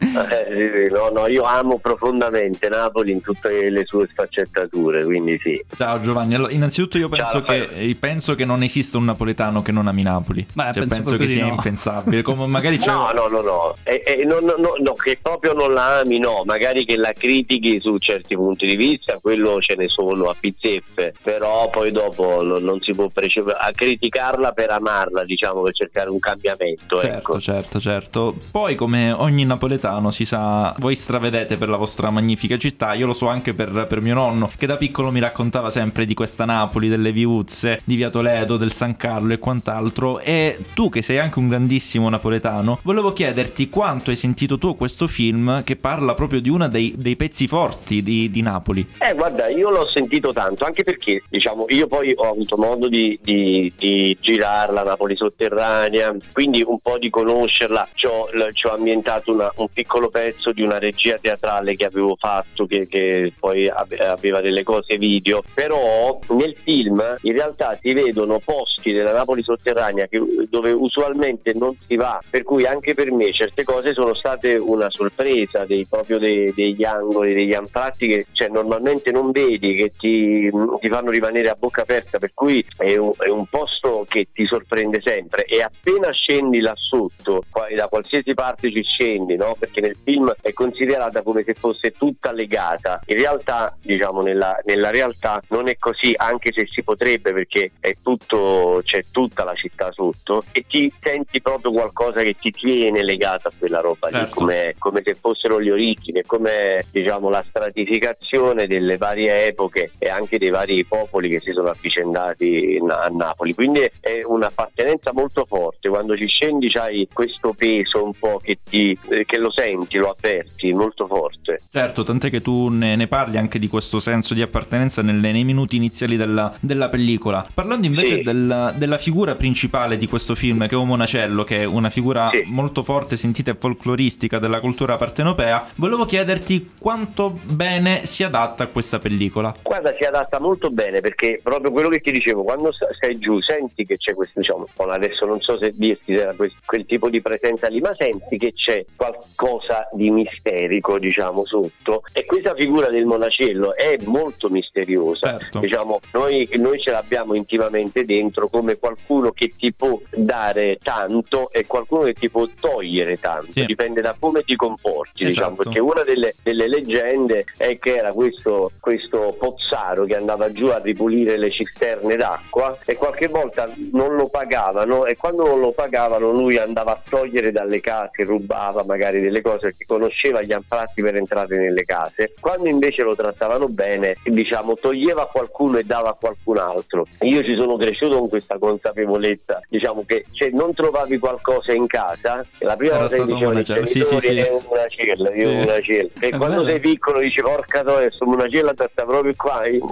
Eh, sì, sì, no, no, io amo profondamente Napoli in tutte le sue sfaccettature, quindi sì. Ciao Giovanni, allora, innanzututto io penso, Ciao, che, eh, penso che non esista un napoletano che non ami Napoli. Beh, Cioè, penso penso, che sia no. impensabile. Come magari c'è No, no, no, no, E- e no, no, no, no, che proprio non la ami, no, magari che la critichi su certi punti di vista, quello ce ne sono a pizzeffe, però poi dopo non, non si può precipitare a criticarla per amarla, diciamo, per cercare un cambiamento, Certo, ecco. certo, certo. Poi, come ogni napoletano si sa, voi stravedete per la vostra magnifica città. Io lo so anche per, per mio nonno, che da piccolo mi raccontava sempre di questa Napoli, delle viuzze, di Via Toledo, del San Carlo e quant'altro. E tu, che sei anche un grandissimo napoletano, volevo chiederti quanto hai sentito tu questo film che parla proprio di uno dei, dei pezzi forti di, di Napoli. Eh, guarda, io l'ho sentito tanto, anche perché, diciamo, io poi ho avuto modo di, di, di girarla, Napoli sotterranea, quindi un po' di conoscerla, ci ho, l- ci ho ambientato una- un piccolo pezzo di una regia teatrale che avevo fatto, che, che poi ave- aveva delle cose video, però nel film in realtà si vedono posti della Napoli sotterranea che- dove usualmente non si va, per cui anche per me certe cose sono state una sorpresa, dei, proprio dei- degli angoli, degli anfratti che cioè, normalmente non vedi, che ti, ti fanno rimanere a bocca aperta, per cui è un, è un posto che ti sorprende sempre. E appena scendi là sotto, da qualsiasi parte ci scendi, no? perché nel film è considerata come se fosse tutta legata, in realtà diciamo nella, nella realtà non è così, anche se si potrebbe perché è tutto, c'è tutta la città sotto e ti senti proprio qualcosa che ti tiene legato a quella roba lì, Certo. come, come se fossero le origini, come diciamo la stratificazione delle varie epoche e anche dei vari popoli che si sono avvicendati a Napoli. Quindi è un'appartenenza molto forte, quando ci scendi c'hai questo peso un po' che, ti, eh, che lo senti, lo avverti, molto forte. Certo, tant'è che tu ne, ne parli anche di questo senso di appartenenza nelle- nei minuti iniziali della, della pellicola. Parlando invece Sì. del- della figura principale di questo film, che è Uomo Nacello, che è una figura Sì. molto forte, sentita e folcloristica della cultura partenopea, volevo chiederti quanto bene si adatta a questa pellicola. Guarda, si adatta molto bene perché proprio quello che ti dicevo, quando sei giù, senti che c'è questo, diciamo, adesso non so se dirti quel, quel tipo di presenza lì, ma senti che c'è qualcosa di misterico, diciamo, sotto. E questa figura del monacello è molto misteriosa. Certo. Diciamo, noi, noi ce l'abbiamo intimamente dentro come qualcuno che ti può dare tanto e qualcuno che ti può togliere tanto, Sì. dipende da come ti comporti, diciamo, Esatto. perché una delle, delle leggende è che era questo, questo pozzaro che andava giù a ripulire le cisterne d'acqua e qualche volta non lo pagavano e quando non lo pagavano lui andava a togliere dalle case, rubava magari delle cose perché conosceva gli anfratti per entrare nelle case. Quando invece lo trattavano bene, diciamo, toglieva a qualcuno e dava a qualcun altro. Io ci sono cresciuto con questa consapevolezza, diciamo che se non trovavi qualcosa in casa, la prima Era cosa che stato un dicevano i monacello. Sì, sì, sì. è una cella, io Sì. una cella. E È quando bello. sei piccolo dici porca troia, sto una cella sta proprio qua, io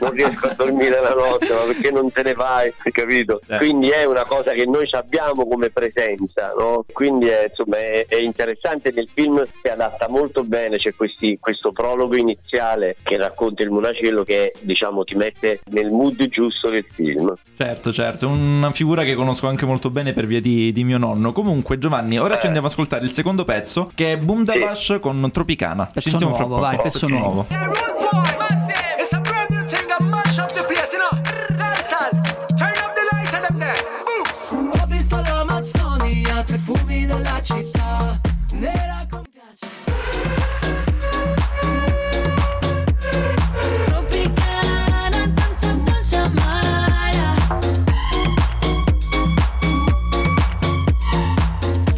non riesco a dormire la notte, ma perché non te ne fai? Capito? Eh. Quindi è una cosa che noi abbiamo come presenza, no? Quindi è, insomma è, è interessante nel film si adatta molto bene, c'è questi- questo prologo iniziale che racconta il monacello che diciamo ti mette nel mood giusto del film. Certo, certo, è una figura che conosco anche molto bene per via di, di mio nonno. Comunque, Giovanni, ora ci andiamo ad ascoltare il secondo pezzo che è Boom da Sì. Bash con Tropicana. Ci Pezzo sentiamo fra nuovo, poco. vai, pezzo nuovo.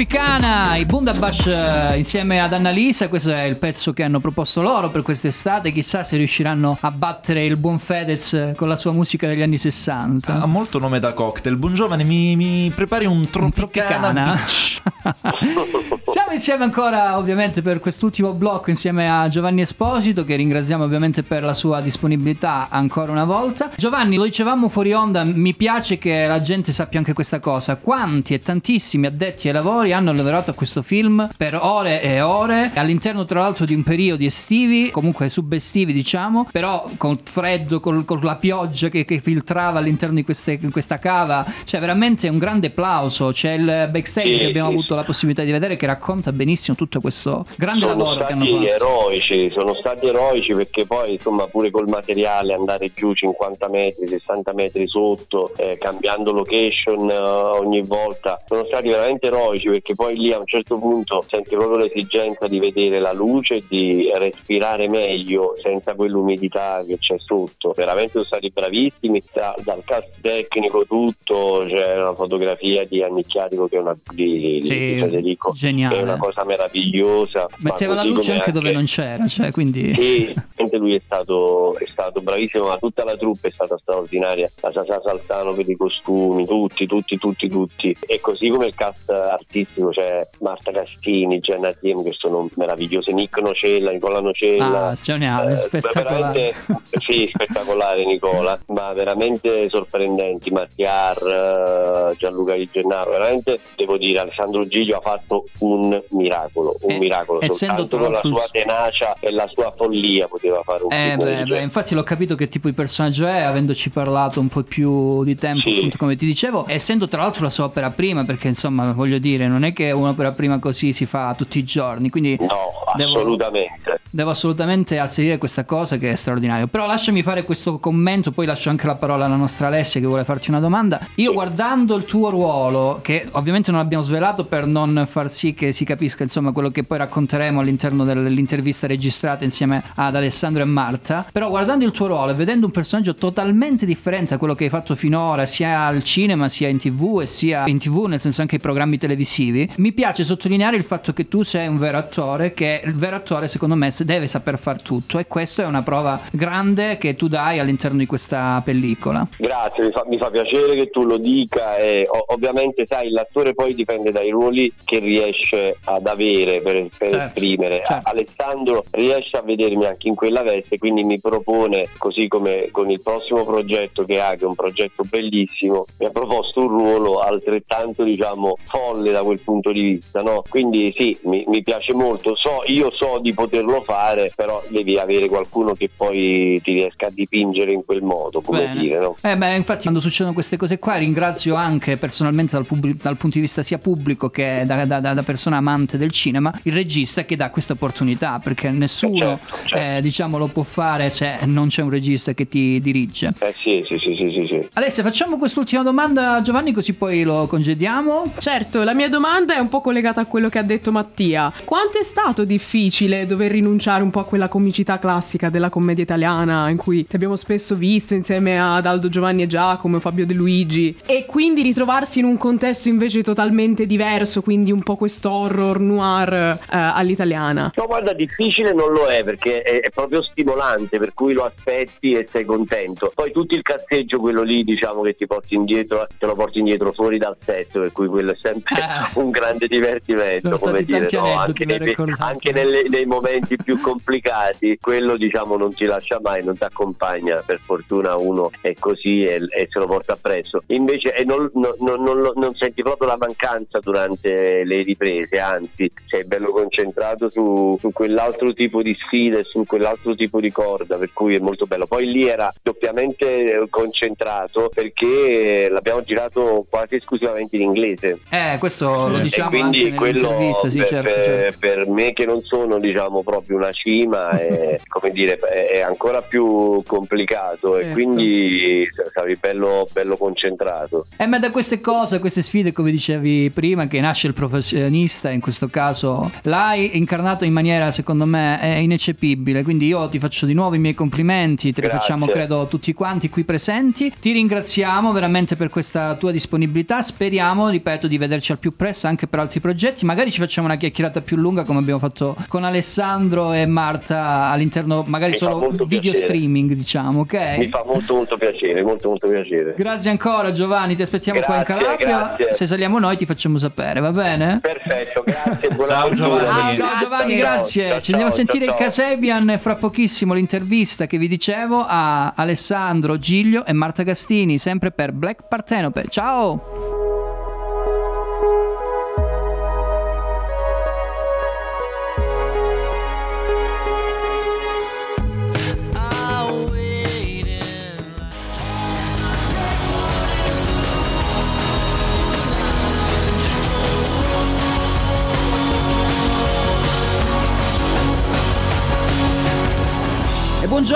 Tropicana i Bundabash eh, insieme ad Annalisa, questo è il pezzo che hanno proposto loro per quest'estate, chissà se riusciranno a battere il buon Fedez eh, con la sua musica degli anni 60. Ha molto nome da cocktail. Buongiorno, mi, mi prepari un Tropicana, Tropicana. Siamo insieme ancora ovviamente per quest'ultimo blocco insieme a Giovanni Esposito che ringraziamo ovviamente per la sua disponibilità ancora una volta. Giovanni, lo dicevamo fuori onda, mi piace che la gente sappia anche questa cosa. Quanti e tantissimi addetti ai lavori hanno lavorato a questo film per ore e ore all'interno tra l'altro di un periodo estivi, comunque subestivi diciamo, però con freddo, col- con la pioggia che, che filtrava all'interno di queste- questa cava. Cioè veramente un grande applauso. C'è il backstage Sì, che abbiamo sì, avuto la possibilità di vedere che racconta benissimo tutto questo grande sono lavoro che hanno fatto. eroici, sono stati eroici perché poi insomma pure col materiale andare giù 50 metri, 60 metri sotto, eh, cambiando location eh, ogni volta, sono stati veramente eroici perché poi lì a un certo punto senti proprio l'esigenza di vedere la luce di respirare meglio senza quell'umidità che c'è sotto. Veramente sono stati bravissimi, da- dal cast tecnico tutto, c'è una fotografia di Annicchiatico che è una di, Sì, di Federico, geniale. è una cosa meravigliosa. Metteva la luce anche dove non c'era, cioè quindi... sì, lui è stato, è stato bravissimo, ma tutta la troupe è stata straordinaria. La Sasa Saltano per i costumi, tutti, tutti, tutti, tutti. E così come il cast artistico, c'è Marta Castini, Jenna Tiem che sono meravigliose, Nick Nocella, Nicola Nocella. Ah, geniale, Eh, spettacolare. sì, spettacolare Nicola, ma veramente sorprendenti. Mattiar, eh, Gianluca Di Gennaro, veramente devo dire Alessandro Giglio ha fatto un miracolo, un Eh, miracolo. essendo Soltanto con la sua tenacia e la sua follia poteva fare un Eh, film beh, beh, infatti l'ho capito che tipo di personaggio è, avendoci parlato un po' più di tempo, appunto come ti dicevo, essendo tra l'altro la sua opera prima, perché insomma voglio dire, non è che un'opera prima così si fa tutti i giorni, quindi No, assolutamente. devo assolutamente asserire questa cosa che è straordinario. Però lasciami fare questo commento, poi lascio anche la parola alla nostra Alessia che vuole farci una domanda. Io guardando il tuo ruolo, che ovviamente non abbiamo svelato per non far sì che si capisca insomma quello che poi racconteremo all'interno dell'intervista registrata insieme ad Alessandro e Marta, però guardando il tuo ruolo e vedendo un personaggio totalmente differente da quello che hai fatto finora, sia al cinema, sia in tv e sia in tv, nel senso anche ai programmi televisivi, mi piace sottolineare il fatto che tu sei un vero attore, che il vero attore secondo me deve saper far tutto e questa è una prova grande che tu dai all'interno di questa pellicola. Grazie, mi fa, mi fa piacere che tu lo dica e o- ovviamente sai l'attore poi dipende dai ruoli che riesce ad avere per, per Certo, esprimere. certo. Alessandro riesce a vedermi anche in quella veste, quindi mi propone, così come con il prossimo progetto che ha, che è un progetto bellissimo, mi ha proposto un ruolo altrettanto diciamo folle da quel punto di vista. No? Quindi sì, mi, mi piace molto, so, io so di poterlo fare, però devi avere qualcuno che poi ti riesca a dipingere in quel modo, come Bene. dire. No? Eh beh, infatti quando succedono queste cose qua ringrazio anche personalmente dal, pubblic- dal punto di vista sia pubblico che da, da- da- da persona amante del cinema il regista che dà questa opportunità perché nessuno eh, diciamo lo può fare se non c'è un regista che ti dirige. Eh sì, sì, sì, sì, sì, sì. Alessia facciamo quest'ultima domanda a Giovanni così poi lo congediamo. Certo, la mia domanda è un po' collegata a quello che ha detto Mattia. Quanto è stato difficile dover rinunciare un po' a quella comicità classica della commedia italiana in cui ti abbiamo spesso visto insieme ad Aldo Giovanni e Giacomo, Fabio De Luigi e quindi ritrovarsi in un contesto invece totalmente diverso, quindi un po' questo horror noir eh, all'italiana? No, guarda, difficile non lo è perché è, è proprio stimolante, per cui lo aspetti e sei contento. Poi tutto il cazzeggio, quello lì, diciamo che ti porti indietro, te lo porti indietro fuori dal set, per cui quello è sempre un grande divertimento, Eh. Sono come dire, no? anche, nei, anche nelle- nei momenti più complicati, quello diciamo non ti lascia mai, non ti accompagna, per fortuna uno è così e, e se lo porta appresso. Invece e non, non- non- non senti proprio la mancanza durante le riprese, anzi sei bello concentrato su, su quell'altro tipo di sfida e su quell'altro tipo di corda, per cui è molto bello. Poi lì era doppiamente eh, concentrato perché l'abbiamo girato quasi esclusivamente in inglese. Eh, questo lo E diciamo quindi anche quello sì, per, certo, per- certo. per me che non sono diciamo proprio una cima è, come dire, è, ancora più complicato e Certo. quindi sarei bello, bello concentrato. Eh, ma da queste cose, queste sfide, come dicevi prima, che nasce il professionista, in questo caso l'hai incarnato in maniera, secondo me, è ineccepibile. Quindi io ti faccio di nuovo i miei complimenti, te li facciamo, credo, tutti quanti qui presenti. Ti ringraziamo veramente per questa tua disponibilità. Speriamo, ripeto, di vederci al più presto anche per altri progetti. Magari ci facciamo una chiacchierata più lunga, come abbiamo fatto con Alessandro e Marta all'interno, magari Mi solo video piacere. streaming, diciamo, ok? Mi fa molto molto piacere, molto molto piacere. Grazie ancora Giovanni, ti aspettiamo qua in Grazie, Calabria. grazie. Se saliamo noi ti facciamo sapere, va bene? Perfetto, grazie, buona Ciao. Giovanni. Ciao Giovanni, grazie. ciao, Ci andiamo a ciao, sentire ciao, in. Casebian fra pochissimo l'intervista che vi dicevo a Alessandro Giglio e Marta Gastini, sempre per Black Partenope. Ciao!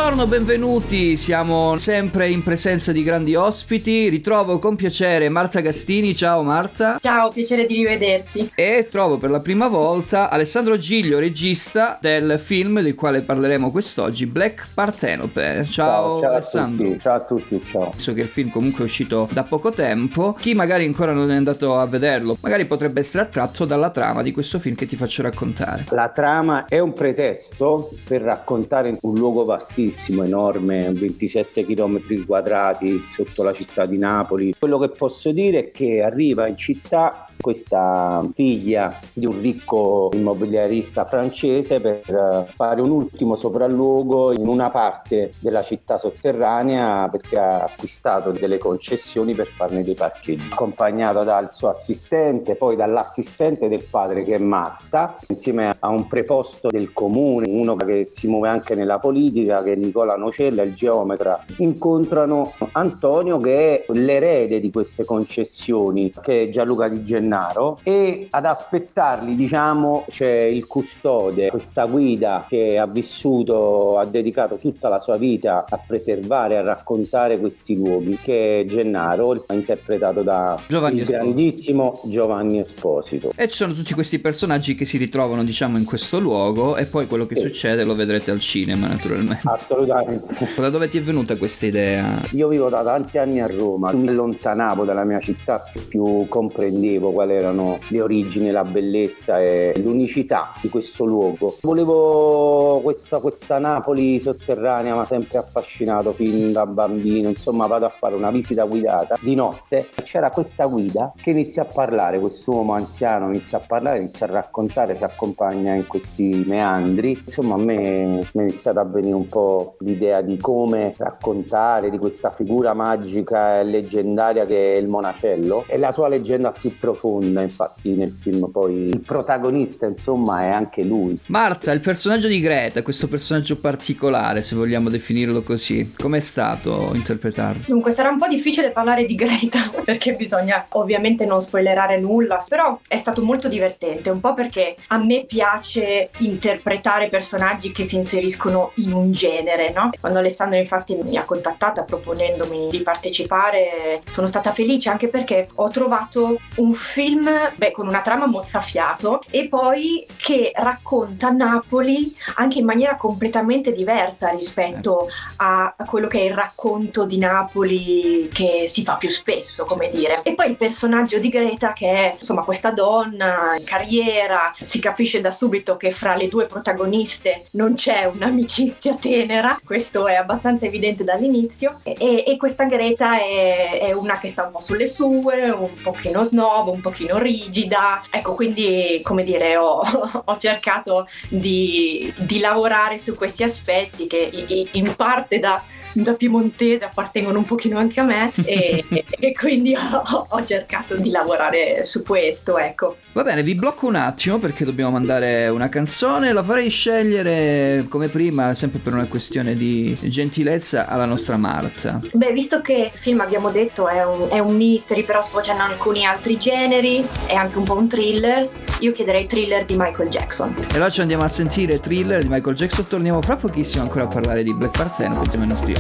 Buongiorno, benvenuti. Siamo sempre in presenza di grandi ospiti. Ritrovo con piacere Marta Gastini. Ciao Marta. Ciao, piacere di rivederti. E trovo per la prima volta Alessandro Giglio, regista del film del quale parleremo quest'oggi, Black Partenope. Ciao, ciao Alessandro. a tutti, ciao a tutti, ciao. So che il film comunque è uscito da poco tempo. Chi magari ancora non è andato a vederlo, magari potrebbe essere attratto dalla trama di questo film che ti faccio raccontare. La trama è un pretesto per raccontare un luogo vastissimo, enorme, 27 km quadrati sotto la città di Napoli. Quello che posso dire è che arriva in città questa figlia di un ricco immobiliarista francese per eh, fare un ultimo sopralluogo in una parte della città sotterranea perché ha acquistato delle concessioni per farne dei parcheggi. Accompagnata dal suo assistente, poi dall'assistente del padre che è Marta, insieme a un preposto del comune, uno che si muove anche nella politica, che è Nicola Nocella, il geometra, incontrano Antonio che è l'erede di queste concessioni, che è Gianluca Di Gennaro, e ad aspettarli, diciamo, c'è il custode, questa guida che ha vissuto, ha dedicato tutta la sua vita a preservare, a raccontare questi luoghi, che è Gennaro, interpretato da Giovanni il Esposito. grandissimo Giovanni Esposito. E ci sono tutti questi personaggi che si ritrovano, diciamo, in questo luogo e poi quello che Sì. succede lo vedrete al cinema, naturalmente. Assolutamente. Da dove ti è venuta questa idea? Io vivo da tanti anni a Roma, mi allontanavo dalla mia città, più comprendevo quali erano le origini, la bellezza e l'unicità di questo luogo. Volevo questa, questa Napoli sotterranea, ma sempre affascinato fin da bambino, insomma vado a fare una visita guidata di notte, c'era questa guida che inizia a parlare, quest'uomo anziano inizia a parlare, inizia a raccontare, si accompagna in questi meandri, insomma a me mi è iniziata a venire un po' l'idea di come raccontare di questa figura magica e leggendaria che è il monacello e la sua leggenda più profonda infatti nel film poi il protagonista insomma è anche lui Marta, il personaggio di Greta, questo personaggio particolare, se vogliamo definirlo così, com'è stato interpretarlo? Dunque, sarà un po' difficile parlare di Greta perché bisogna ovviamente non spoilerare nulla, però è stato molto divertente, un po' perché a me piace interpretare personaggi che si inseriscono in un genere, no? Quando Alessandro infatti mi ha contattata proponendomi di partecipare, sono stata felice anche perché ho trovato un film beh, con una trama mozzafiato e poi che racconta Napoli anche in maniera completamente diversa rispetto a quello che è il racconto di Napoli che si fa più spesso, come dire. E poi il personaggio di Greta che è insomma questa donna in carriera, si capisce da subito che fra le due protagoniste non c'è un'amicizia tenera, questo è abbastanza evidente dall'inizio e, e- questa Greta è, è una che sta un po' sulle sue, un pochino snob, un pochino rigida, ecco quindi come dire ho, ho cercato di, di lavorare su questi aspetti che in parte da da piemontese appartengono un pochino anche a me e, e quindi ho, ho cercato di lavorare su questo, ecco. Va bene, vi blocco un attimo perché dobbiamo mandare una canzone, la farei scegliere come prima, sempre per una questione di gentilezza alla nostra Marta. Beh, visto che il film abbiamo detto è un, è un mystery, però sfocia in alcuni altri generi, è anche un po' un thriller, io chiederei thriller di Michael Jackson. E allora ci andiamo a sentire thriller di Michael Jackson. Torniamo fra pochissimo ancora a parlare di Black Parteno insieme ai nostri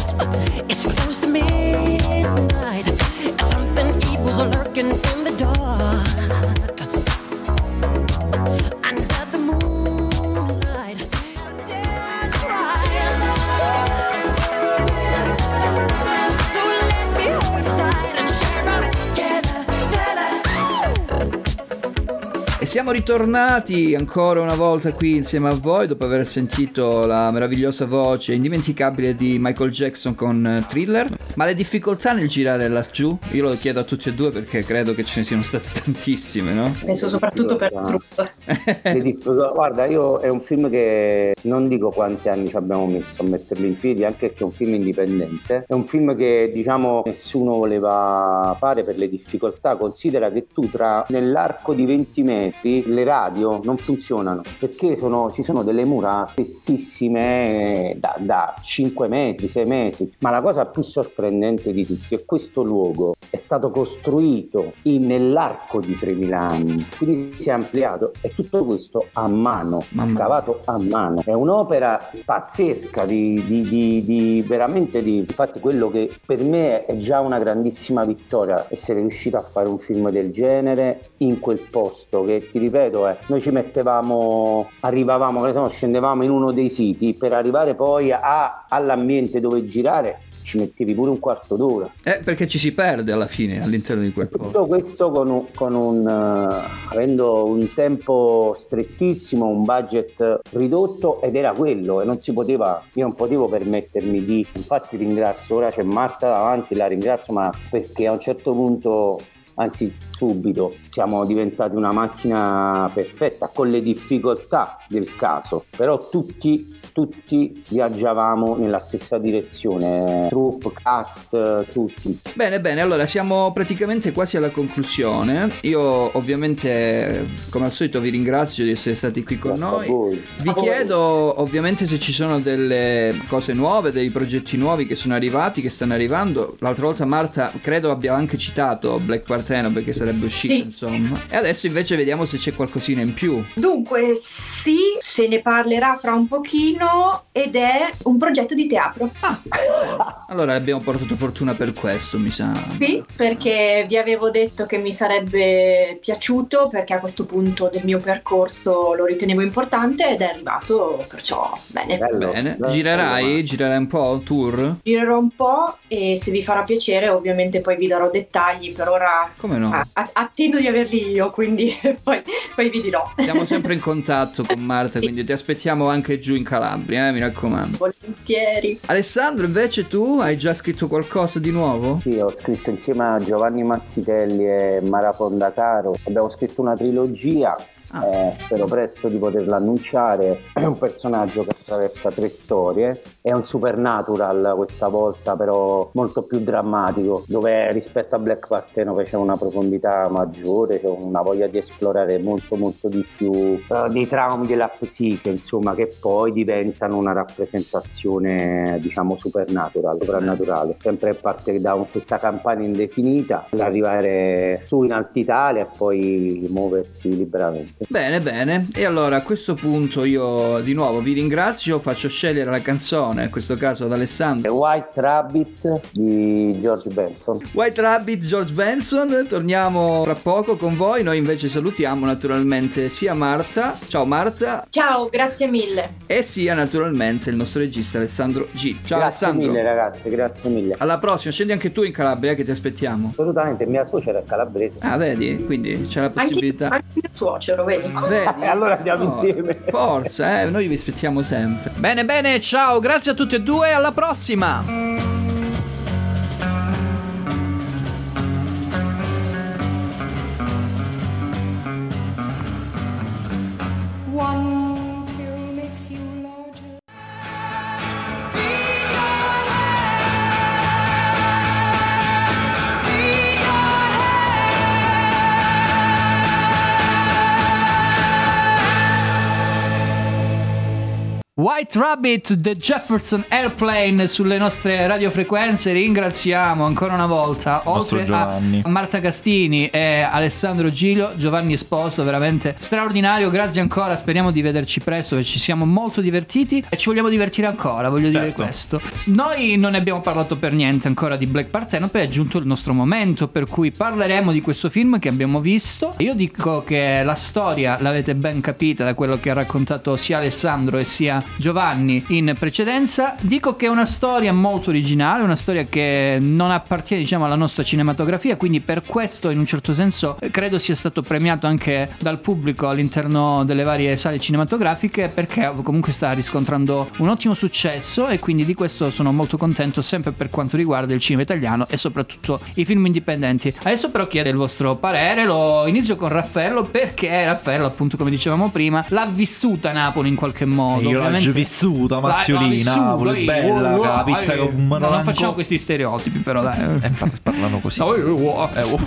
lurking in the dark. Siamo ritornati ancora una volta qui insieme a voi dopo aver sentito la meravigliosa voce indimenticabile di Michael Jackson con eh, Thriller. Ma le difficoltà nel girare laggiù? Io lo chiedo a tutti e due perché credo che ce ne siano state tantissime, no? Penso soprattutto per Trupp. Le difficoltà- Guarda, io è un film che non dico quanti anni ci abbiamo messo a metterlo in piedi, anche perché è un film indipendente. È un film che diciamo nessuno voleva fare per le difficoltà. Considera che tu tra nell'arco di 20 metri le radio non funzionano perché sono- ci sono delle mura spessissime da, da 5 metri, 6 metri. Ma la cosa più sorprendente di tutti è questo luogo è stato costruito in- nell'arco di 3000 anni, quindi si è ampliato e tutto questo a mano, scavato a mano. È un'opera pazzesca di, di- di- di- veramente di infatti quello che per me è già una grandissima vittoria essere riuscito a fare un film del genere in quel posto che ti ripeto è noi ci mettevamo arrivavamo scendevamo in uno dei siti per arrivare poi a- all'ambiente dove girare ci mettevi pure un quarto d'ora Eh, perché ci si perde alla fine all'interno di quel posto. tutto questo con un, con un, eh, avendo un tempo strettissimo, un budget ridotto ed era quello e non si poteva, io non potevo permettermi di, infatti ringrazio, ora c'è Marta davanti, la ringrazio ma perché a un certo punto anzi subito siamo diventati una macchina perfetta con le difficoltà del caso, però tutti tutti viaggiavamo nella stessa direzione, troupe, cast, tutti. Bene, bene, allora siamo praticamente quasi alla conclusione. Io ovviamente, come al solito, vi ringrazio di essere stati qui con Grazie a noi. voi. Vi chiedo ovviamente se ci sono delle cose nuove, dei progetti nuovi che sono arrivati, che stanno arrivando. L'altra volta Marta credo abbia anche citato Black Parteno perché sarebbe uscito, Sì. insomma. E adesso invece vediamo se c'è qualcosina in più. Dunque, sì, se ne parlerà fra un pochino ed è un progetto di teatro. Allora abbiamo portato fortuna per questo, mi sa. Sì, perché vi avevo detto che mi sarebbe piaciuto perché a questo punto del mio percorso lo ritenevo importante ed è arrivato, perciò bene. Bene, girerai? Girerai un po' tour? Girerò un po' e se vi farà piacere ovviamente poi vi darò dettagli, per ora Come no? a- attendo di averli io, quindi poi, poi vi dirò. Siamo sempre in contatto con Marta, quindi ti aspettiamo anche giù in Calabria, eh, mi raccomando. Volentieri. Alessandro, invece tu hai già scritto qualcosa di nuovo? Sì, ho scritto insieme a Giovanni Mazzitelli e Mara Fondacaro, abbiamo scritto una trilogia. Eh, spero presto di poterla annunciare. È un personaggio che attraversa tre storie. È un supernatural questa volta, però molto più drammatico. Dove rispetto a Black Parteno c'è una profondità maggiore, c'è una voglia di esplorare molto, molto di più eh, dei traumi della psiche, insomma, che poi diventano una rappresentazione, diciamo, supernatural, soprannaturale. Sempre parte da questa campagna indefinita, per arrivare su in Alta Italia e poi muoversi liberamente. Bene, bene. E allora a questo punto io di nuovo vi ringrazio, faccio scegliere la canzone, in questo caso ad Alessandro. White Rabbit di George Benson. White Rabbit, George Benson, torniamo tra poco con voi, noi invece salutiamo naturalmente sia Marta, ciao Marta, Ciao, grazie mille. e sia naturalmente il nostro regista Alessandro G. Ciao grazie Alessandro. mille ragazzi, grazie mille. Alla prossima, scendi anche tu in Calabria che ti aspettiamo. Assolutamente, mia suocera è calabrese. Ah, vedi? Quindi c'è la Anche, possibilità. anche mio suocero, vedi? Vedi? allora andiamo Oh, insieme. Forza, eh, noi vi aspettiamo sempre. Bene, bene, ciao, grazie a tutti e due, alla prossima. White Rabbit, The Jefferson Airplane sulle nostre radiofrequenze. Ringraziamo ancora una volta, oltre a Marta Castini e Alessandro Gilio, Giovanni Esposo, veramente straordinario. Grazie ancora, speriamo di vederci presto, perché ci siamo molto divertiti e ci vogliamo divertire ancora, voglio dire Certo. questo. Noi non ne abbiamo parlato per niente ancora di Black Parthenope, è giunto il nostro momento per cui parleremo di questo film che abbiamo visto. Io dico che la storia l'avete ben capita da quello che ha raccontato sia Alessandro e sia Giovanni in precedenza. Dico che è una storia molto originale, una storia che non appartiene diciamo alla nostra cinematografia, quindi per questo in un certo senso credo sia stato premiato anche dal pubblico all'interno delle varie sale cinematografiche perché comunque sta riscontrando un ottimo successo e quindi di questo sono molto contento sempre per quanto riguarda il cinema italiano e soprattutto i film indipendenti. Adesso però chiedo il vostro parere, lo inizio con Raffaello perché Raffaello appunto come dicevamo prima l'ha vissuta Napoli in qualche modo. Io Ovviamente- vissuta, vissuta, Napoli, ehi, bella, wow, la wow, pizza con un No, non facciamo questi stereotipi però dai. Eh, par- parlano così. Oh, oh, oh.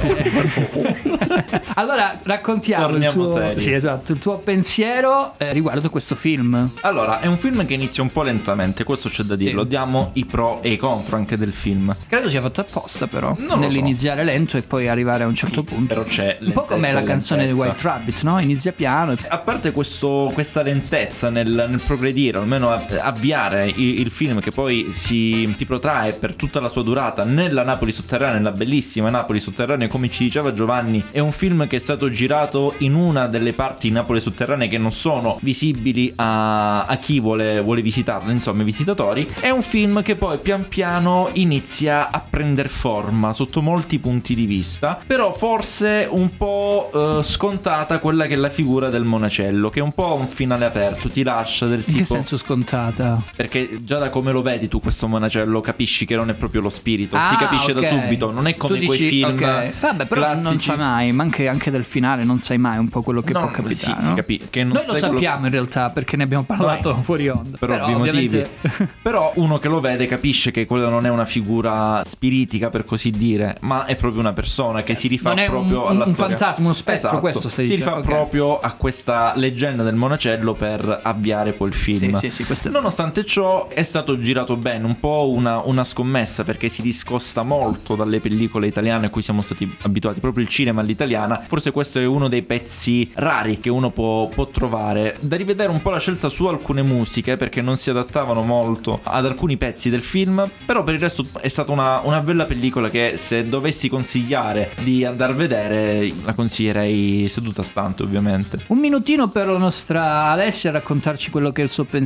allora raccontiamo il Torniamo tuo, seri. sì, esatto, il tuo pensiero eh, riguardo questo film. Allora, è un film che inizia un po' lentamente, questo c'è da dirlo. Diamo i pro e i contro anche del film. Credo sia fatto apposta però, Non nell'iniziare lento e poi arrivare a un certo punto. Però c'è un po' come la lentezza canzone di lentezza. White Rabbit, no? Inizia piano e A parte questo- questa lentezza nel, nel progredire, almeno avviare il, il film che poi si, si protrae per tutta la sua durata nella Napoli sotterranea, nella bellissima Napoli sotterranea, come ci diceva Giovanni, è un film che è stato girato in una delle parti di Napoli sotterranee che non sono visibili a, a chi vuole, vuole visitarlo, insomma, i visitatori. È un film che poi pian piano inizia a prendere forma sotto molti punti di vista, però forse un po' eh, scontata quella che è la figura del monacello, che è un po' un finale aperto, ti lascia del tipo... che senso scontata? Perché già da come lo vedi tu questo monacello capisci che non è proprio lo spirito, si Ah, capisce ok. da subito, non è come Tu quei dici, film ok. Vabbè, però non classici. sai mai, ma anche, anche del finale non sai mai un po' quello che No, può sì, capitare. si no? capi- che non Noi lo sappiamo in realtà perché ne abbiamo parlato fuori onda. per ovvi ovviamente- motivi. Però uno che lo vede capisce che quello non è una figura spiritica, per così dire, ma è proprio una persona che si rifà Non proprio un- alla un storia. fantasma, uno spettro, Esatto. questo stai Si dicendo, rifà ok. proprio a questa leggenda del monacello per avviare poi il film. Sì, sì, sì, questo è- Nonostante ciò, è stato girato bene, un po' una, una scommessa perché si discosta molto dalle pellicole italiane a cui siamo stati abituati, proprio il cinema all'italiana. Forse questo è uno dei pezzi rari che uno può, può trovare. Da rivedere un po' la scelta su alcune musiche perché non si adattavano molto ad alcuni pezzi del film, però per il resto è stata una, una bella pellicola che se dovessi consigliare di andare a vedere la consiglierei seduta stante ovviamente. Un minutino per la nostra Alessia a raccontarci quello che è il suo pensiero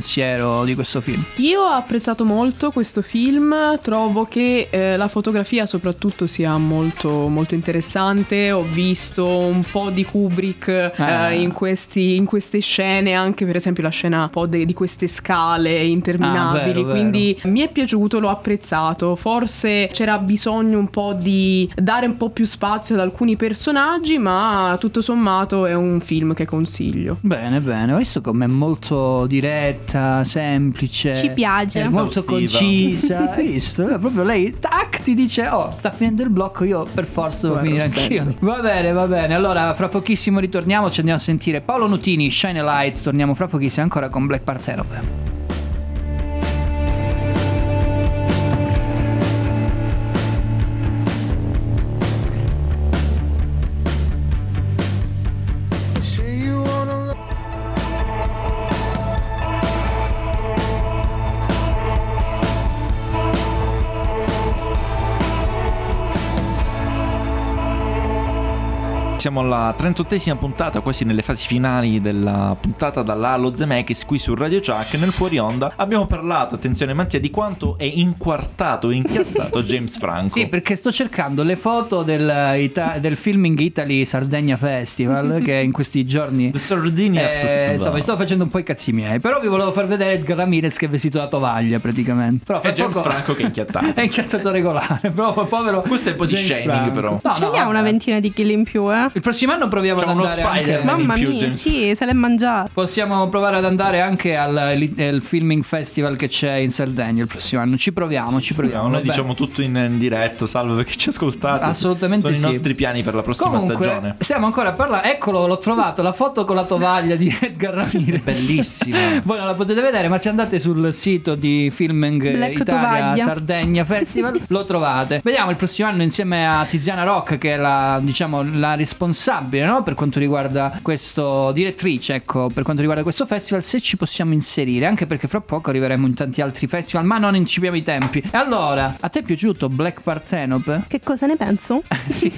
di questo film. Io ho apprezzato molto questo film, trovo che eh, la fotografia soprattutto sia molto, molto interessante, ho visto un po' di Kubrick eh, Ah. in, questi- in queste scene, anche per esempio la scena un po' de- di queste scale interminabili, Ah, vero, vero. quindi mi è piaciuto, l'ho apprezzato, forse c'era bisogno un po' di dare un po' più spazio ad alcuni personaggi, ma tutto sommato è un film che consiglio. Bene, bene, ho visto com'è molto diretta, semplice. Ci piace. Molto Esaustiva. concisa. Hai visto? È proprio lei, tac, ti dice, oh, sta finendo il blocco, io per forza devo finire sempre. anch'io. Va bene, va bene. Allora, fra pochissimo ritorniamo, ci andiamo a sentire Paolo Nutini, Shine a Light. Torniamo fra pochissimo ancora con Black Parthenope. Say Siamo alla 38esima puntata, quasi nelle fasi finali della puntata dalla allo Zemeckis qui su Radio Chuck. Nel fuori onda abbiamo parlato, attenzione Mattia, di quanto è inquartato, inchiattato James Franco. Sì, perché sto cercando le foto del, Ita- del Filming Italy Sardegna Festival che in questi giorni The Sardinia Eh, Festival. insomma, mi sto facendo un po' i cazzi miei. Però vi volevo far vedere Edgar Ramirez che è vestito da tovaglia praticamente. Però E James poco- Franco che è inchiattato. è inchiattato regolare. Proprio povero. Questo è un po' di shaming, Franco. però. No, Ce no, una ventina di chili in più, eh? Il prossimo anno proviamo C'è ad uno andare anche Mamma più, mia, James. sì, se l'è mangiato. Possiamo provare ad andare anche al, al filming festival che c'è in Sardegna il prossimo anno. Ci proviamo, ci proviamo. Noi vabbè. diciamo tutto in, in diretta, salve perché ci ascoltate. Assolutamente Sono sì. i nostri piani per la prossima Comunque, stagione. stiamo ancora a parlare. Eccolo, l'ho trovato. La foto con la tovaglia di Edgar Ramirez. Bellissima. Voi non la potete vedere, ma se andate sul sito di Filming Black Italia Tovaglia. Sardegna Festival lo trovate. Vediamo il prossimo anno insieme a Tiziana Rock, che è la, diciamo, la responsabile no? per quanto riguarda questo direttrice, ecco, per quanto riguarda questo festival, se ci possiamo inserire, anche perché fra poco arriveremo in tanti altri festival, ma non incipiamo i tempi. E allora, a te è piaciuto Black Parthenope? Che cosa ne penso? sì,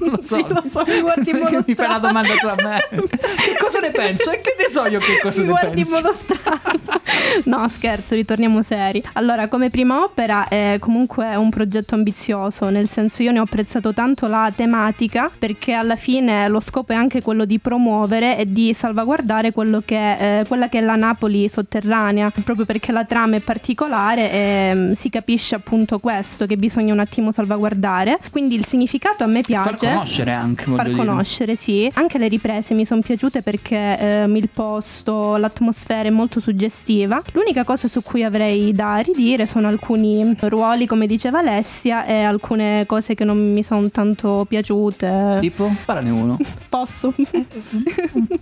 non lo so. Sì, lo so, mi guardi in Perché modo mi fai strano. domanda tu a me? Che cosa ne penso? E che ne so io che cosa Mi ne guardi in penso? modo strano. No, scherzo, ritorniamo seri. Allora, come prima opera è comunque un progetto ambizioso, nel senso io ne ho apprezzato tanto la tematica perché alla fine lo scopo è anche quello di promuovere e di salvaguardare quello che eh, quella che è la Napoli sotterranea, proprio perché la trama è particolare e mm, si capisce appunto questo che bisogna un attimo salvaguardare. Quindi il significato a me piace. Far conoscere anche, Far dire. conoscere, sì. Anche le riprese mi sono piaciute perché ehm, il posto, l'atmosfera è molto suggestiva. L'unica cosa su cui avrei da ridire sono alcuni ruoli, come diceva Alessia, e alcune cose che non mi sono tanto piaciute. Tipo? Parlane uno. Posso?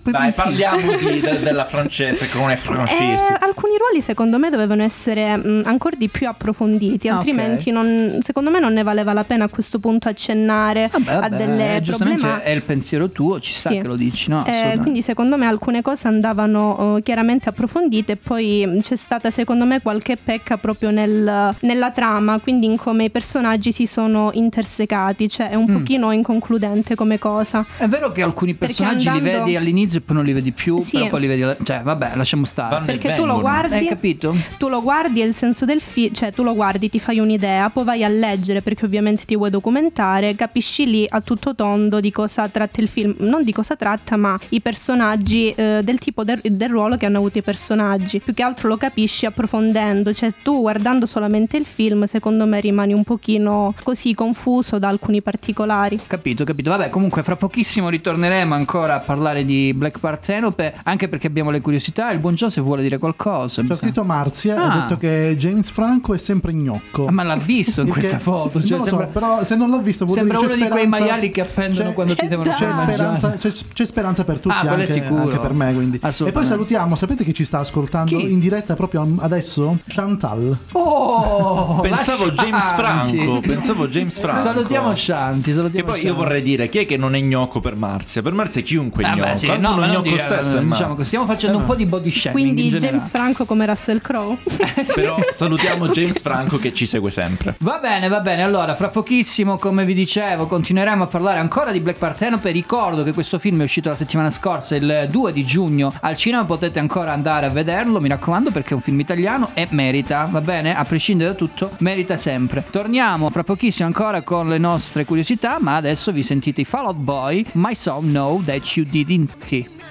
Dai, parliamo di- de- della francese come è Eh, francese. alcuni ruoli secondo me dovevano essere mh, ancora di più approfonditi, Ah, altrimenti non- secondo me non ne valeva la pena a questo punto accennare a Vabbè, delle eh, giustamente problematiche. è il pensiero tuo, ci sta Sì. che lo dici, no? Eh, quindi secondo me alcune cose andavano eh, chiaramente approfondite e poi mh, c'è stata secondo me qualche pecca proprio nel- nella trama, quindi in come i personaggi si sono intersecati, cioè è un Mm. pochino inconcludente come cosa. È vero che alcuni personaggi li andando- vedi all'inizio e poi non li vedi più, Sì. però poi li vedi... Cioè, vabbè, lasciamo stare. Perché tu lo guardi, Hai capito? tu lo guardi e il senso del film, cioè tu lo guardi, ti fai un'idea, poi vai a leggere perché ovviamente ti vuoi documentare, capisci lì a tutto tondo di cosa tratta il film, non di cosa tratta, ma i personaggi, eh, del tipo del, del ruolo che hanno avuto i personaggi. Più che altro lo capisci approfondendo, cioè tu guardando solamente il film, secondo me rimani un pochino così confuso da alcuni particolari. Capito, capito. Vabbè, comunque fra pochissimo ritorneremo ancora a parlare di Black Parthenope, anche perché abbiamo le curiosità. Il buon Joseph vuole dire qualcosa. C'è sa. scritto Marzia Ah. ha detto che James Franco è sempre gnocco. Ah, ma l'ha visto in questa foto. Cioè, non lo sembra, so, però se non l'ho visto vuol sembra dire uno che c'è di quei speranza- maiali che appendono c'è- quando ti devono c'è speranza, c'è, c'è speranza per tutti Ah, quello è anche, sicuro. anche per me quindi. e poi salutiamo sapete chi ci sta ascoltando Chi? in diretta proprio adesso? Chantal Oh, Pensavo James. Franco, pensavo James Franco. Salutiamo Shanti, Che salutiamo poi io Shanti. vorrei dire chi è che non è gnocco per Marzia? Per Marzia è chiunque è Ah, gnocco. beh, sì, no, non gnocco dire, stesso diciamo che stiamo facendo un po' di body shaming Quindi in James generale. Franco come Russell Crowe. Però salutiamo James Franco che ci segue sempre. Va bene, va bene. Allora, fra pochissimo, come vi dicevo, continueremo a parlare ancora di Black Parthenope. Ricordo che questo film è uscito la settimana scorsa, il 2 di giugno, al cinema. Potete ancora andare a vederlo, mi raccomando, perché è un film italiano e merita, va bene? A prescindere da tutto, merita sempre. Torniamo fra pochissimo ancora con le nostre curiosità, ma adesso vi sentite i Fall Out boy, my son know that you didn't.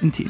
in tea.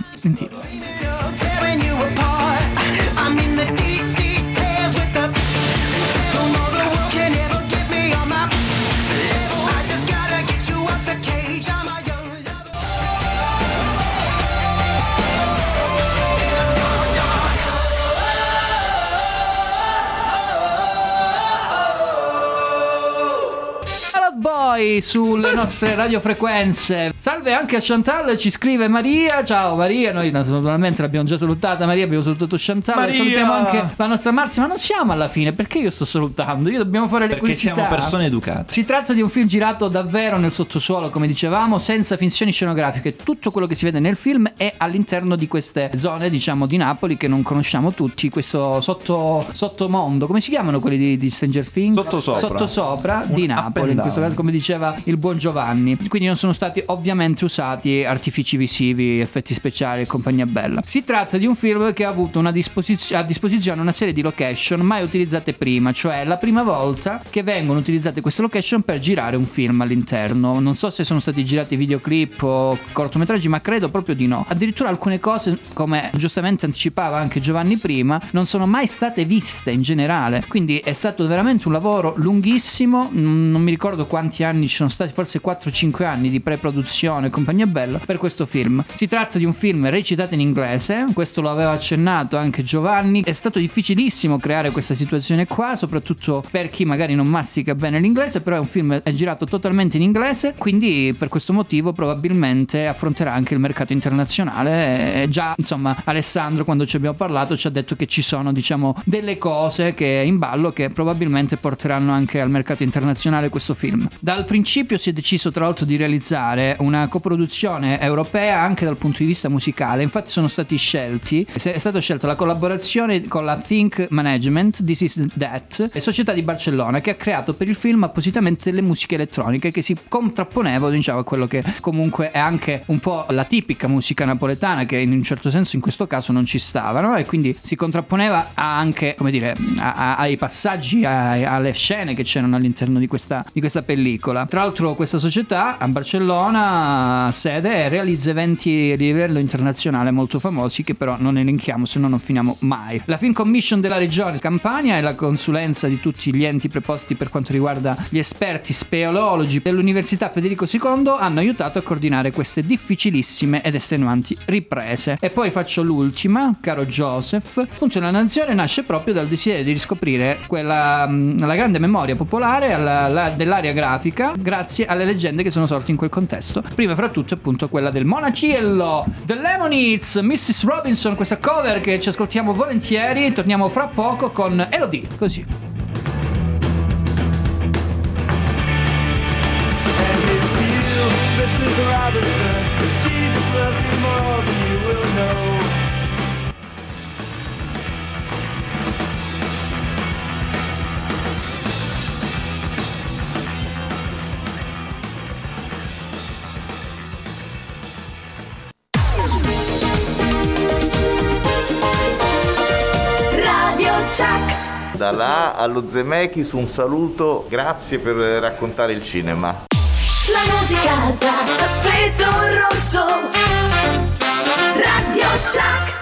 Sulle nostre radiofrequenze. Salve anche a Chantal, ci scrive Maria. Ciao Maria, noi naturalmente l'abbiamo già salutata. Maria, abbiamo salutato Chantal. Maria! Salutiamo anche la nostra Marzia, ma non siamo alla fine. Perché io sto salutando? Io dobbiamo fare le Perché curiosità. siamo persone educate. Si tratta di un film girato davvero nel sottosuolo, come dicevamo, senza finzioni scenografiche. Tutto quello che si vede nel film è all'interno di queste zone, diciamo, di Napoli che non conosciamo tutti. Questo sotto, sottomondo, come si chiamano quelli di, di Stranger Things? Sottosopra. Sottosopra di Napoli, in questo caso, come diceva il buon Giovanni. Quindi non sono stati ovviamente usati artifici visivi, effetti speciali e compagnia bella. Si tratta di un film che ha avuto una disposizio- a disposizione una serie di location mai utilizzate prima, cioè la prima volta che vengono utilizzate queste location per girare un film all'interno. Non so se sono stati girati videoclip o cortometraggi, ma credo proprio di no. Addirittura alcune cose, come giustamente anticipava anche Giovanni prima, non sono mai state viste in generale. Quindi è stato veramente un lavoro lunghissimo, mm, non mi ricordo quanti anni, ci sono stati forse 4-5 anni di pre-produzione e compagnia bella per questo film. Si tratta di un film recitato in inglese, questo lo aveva accennato anche Giovanni, è stato difficilissimo creare questa situazione qua, soprattutto per chi magari non mastica bene l'inglese, però è un film è girato totalmente in inglese, quindi per questo motivo probabilmente affronterà anche il mercato internazionale. E già, insomma, Alessandro quando ci abbiamo parlato ci ha detto che ci sono, diciamo, delle cose che in ballo che probabilmente porteranno anche al mercato internazionale questo film. Dal principio si è deciso tra l'altro di realizzare una coproduzione europea anche dal punto di vista musicale, infatti sono stati scelti, è stata scelta la collaborazione con la Think Management, This Is That, società di Barcellona che ha creato per il film appositamente delle musiche elettroniche che si contrapponevano diciamo, a quello che comunque è anche un po' la tipica musica napoletana che in un certo senso in questo caso non ci stava no? e quindi si contrapponeva anche come dire a- a- ai passaggi a- alle scene che c'erano all'interno di questa, di questa pellicola tra l'altro questa società a Barcellona sede e realizza eventi di livello internazionale molto famosi che però non elenchiamo se no non finiamo mai la Film Commission della regione Campania e la consulenza di tutti gli enti preposti per quanto riguarda gli esperti speologi dell'Università Federico II hanno aiutato a coordinare queste difficilissime ed estenuanti riprese. E poi faccio l'ultima, caro Joseph. Appunto, la nazione nasce proprio dal desiderio di riscoprire quella mh, la grande memoria popolare alla- la- dell'area grafica grazie alle leggende che sono sorte in quel contesto. Prima fra tutte, appunto, quella del Monaciello, The Lemonites, Mrs. Robinson, questa cover che ci ascoltiamo volentieri. Torniamo fra poco con Elodie, così. Dalla A allo Zemeckis un saluto, grazie per raccontare il cinema. La musica da tappeto rosso. Radio Chuck.